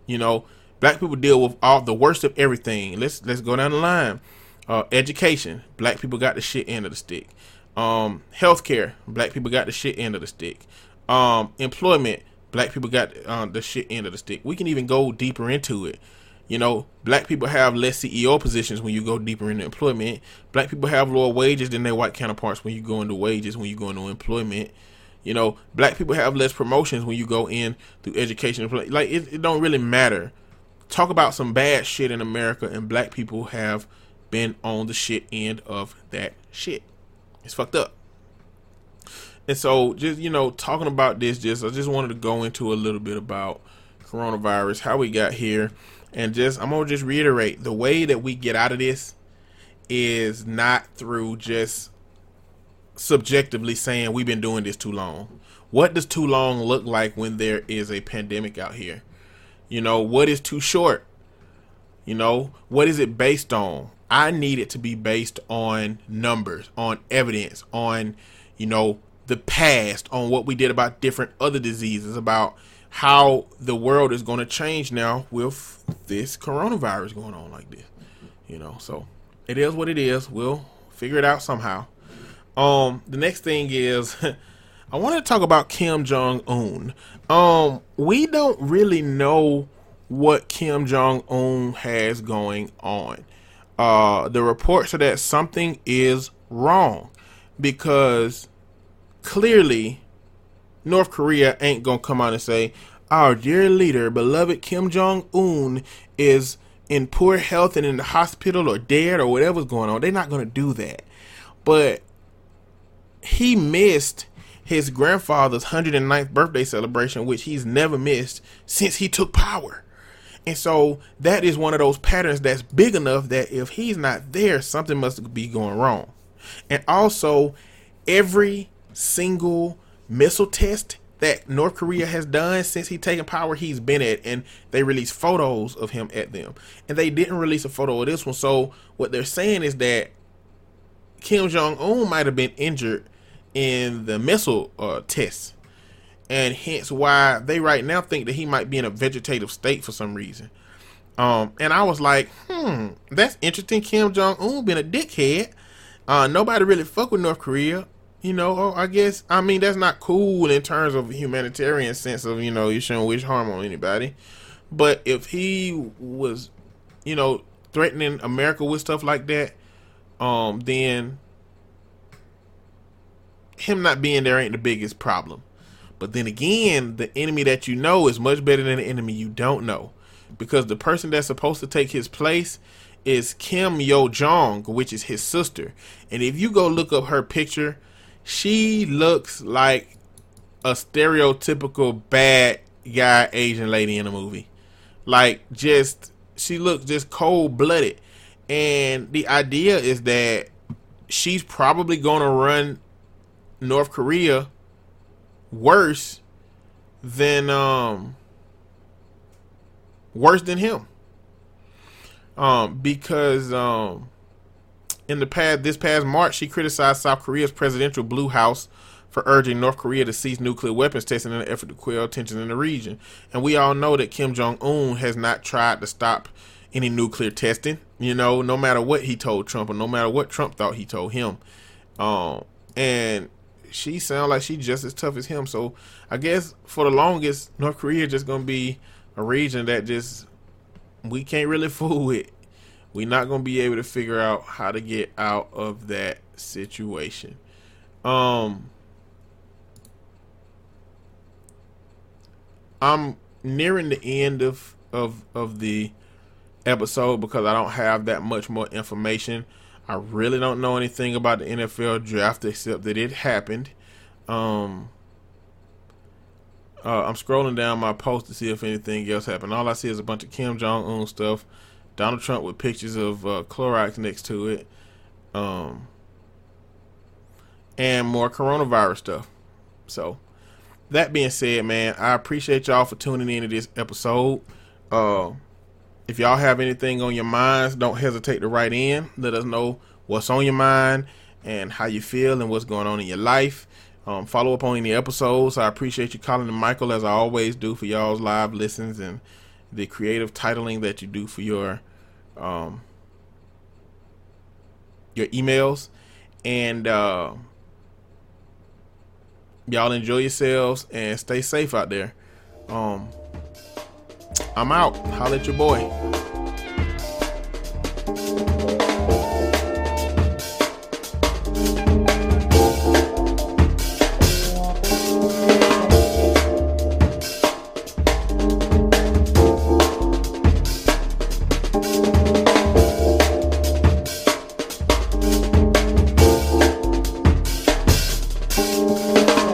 You know, black people deal with all the worst of everything. Let's let's go down the line. Uh, education, black people got the shit end of the stick. Um, healthcare, black people got the shit end of the stick. Um, employment, black people got uh, the shit end of the stick. We can even go deeper into it. You know, black people have less CEO positions when you go deeper into employment. Black people have lower wages than their white counterparts when you go into wages, when you go into employment. You know, black people have less promotions when you go in through education. Like, it, it don't really matter. Talk about some bad shit in America, and black people have been on the shit end of that shit. It's fucked up. And so, just you know, talking about this, just I just wanted to go into a little bit about coronavirus, how we got here, and just I'm gonna just reiterate the way that we get out of this is not through just subjectively saying we've been doing this too long. What does too long look like when there is a pandemic out here? You know, what is too short? You know, what is it based on? I need it to be based on numbers, on evidence, on, you know, the past, on what we did about different other diseases, about how the world is going to change now with this coronavirus going on like this. You know, so it is what it is. We'll figure it out somehow. Um, the next thing is I want to talk about Kim Jong Un. Um, we don't really know what Kim Jong Un has going on. Uh, the reports are that something is wrong because clearly North Korea ain't gonna come out and say, Our dear leader, beloved Kim Jong Un, is in poor health and in the hospital or dead or whatever's going on. They're not gonna do that. But he missed his grandfather's 109th birthday celebration, which he's never missed since he took power. And so that is one of those patterns that's big enough that if he's not there, something must be going wrong. And also, every single missile test that North Korea has done since he taken power, he's been at, and they released photos of him at them. And they didn't release a photo of this one. So what they're saying is that Kim Jong Un might have been injured in the missile uh, tests, and hence why they right now think that he might be in a vegetative state for some reason. Um, and I was like, hmm, that's interesting. Kim Jong Un been a dickhead. Uh, nobody really fuck with North Korea. You know, oh, I guess I mean that's not cool in terms of humanitarian sense of you know you shouldn't wish harm on anybody. But if he was, you know, threatening America with stuff like that, um, then him not being there ain't the biggest problem. But then again, the enemy that you know is much better than the enemy you don't know. Because the person that's supposed to take his place is Kim Yo Jong, which is his sister. And if you go look up her picture, she looks like a stereotypical bad guy Asian lady in a movie. Like just she looks just cold blooded. And the idea is that she's probably to run North Korea worse than um worse than him. Um because um in the past this past March she criticized South Korea's presidential Blue House for urging North Korea to cease nuclear weapons testing in an effort to quell tensions in the region. And we all know that Kim Jong Un has not tried to stop any nuclear testing. You know, no matter what he told Trump, or no matter what Trump thought he told him. Um, and she sounds like she's just as tough as him. So I guess for the longest, North Korea just gonna be a region that just we can't really fool with. We're not gonna be able to figure out how to get out of that situation. Um, I'm nearing the end of of of the episode because I don't have that much more information. I really don't know anything about the NFL draft except that it happened. Um, uh, I'm scrolling down my post to see if anything else happened. All I see is a bunch of Kim Jong Un stuff, Donald Trump with pictures of uh, Clorox next to it, um, and more coronavirus stuff. So, that being said, man, I appreciate y'all for tuning in to this episode. Uh, if y'all have anything on your minds, don't hesitate to write in. Let us know what's on your mind and how you feel and what's going on in your life. Um, follow up on any episodes. I appreciate you Colin Michael as I always do for y'all's live listens and the creative titling that you do for your um, your emails. And uh, y'all enjoy yourselves and stay safe out there. Um, I'm out. Holler, at your boy.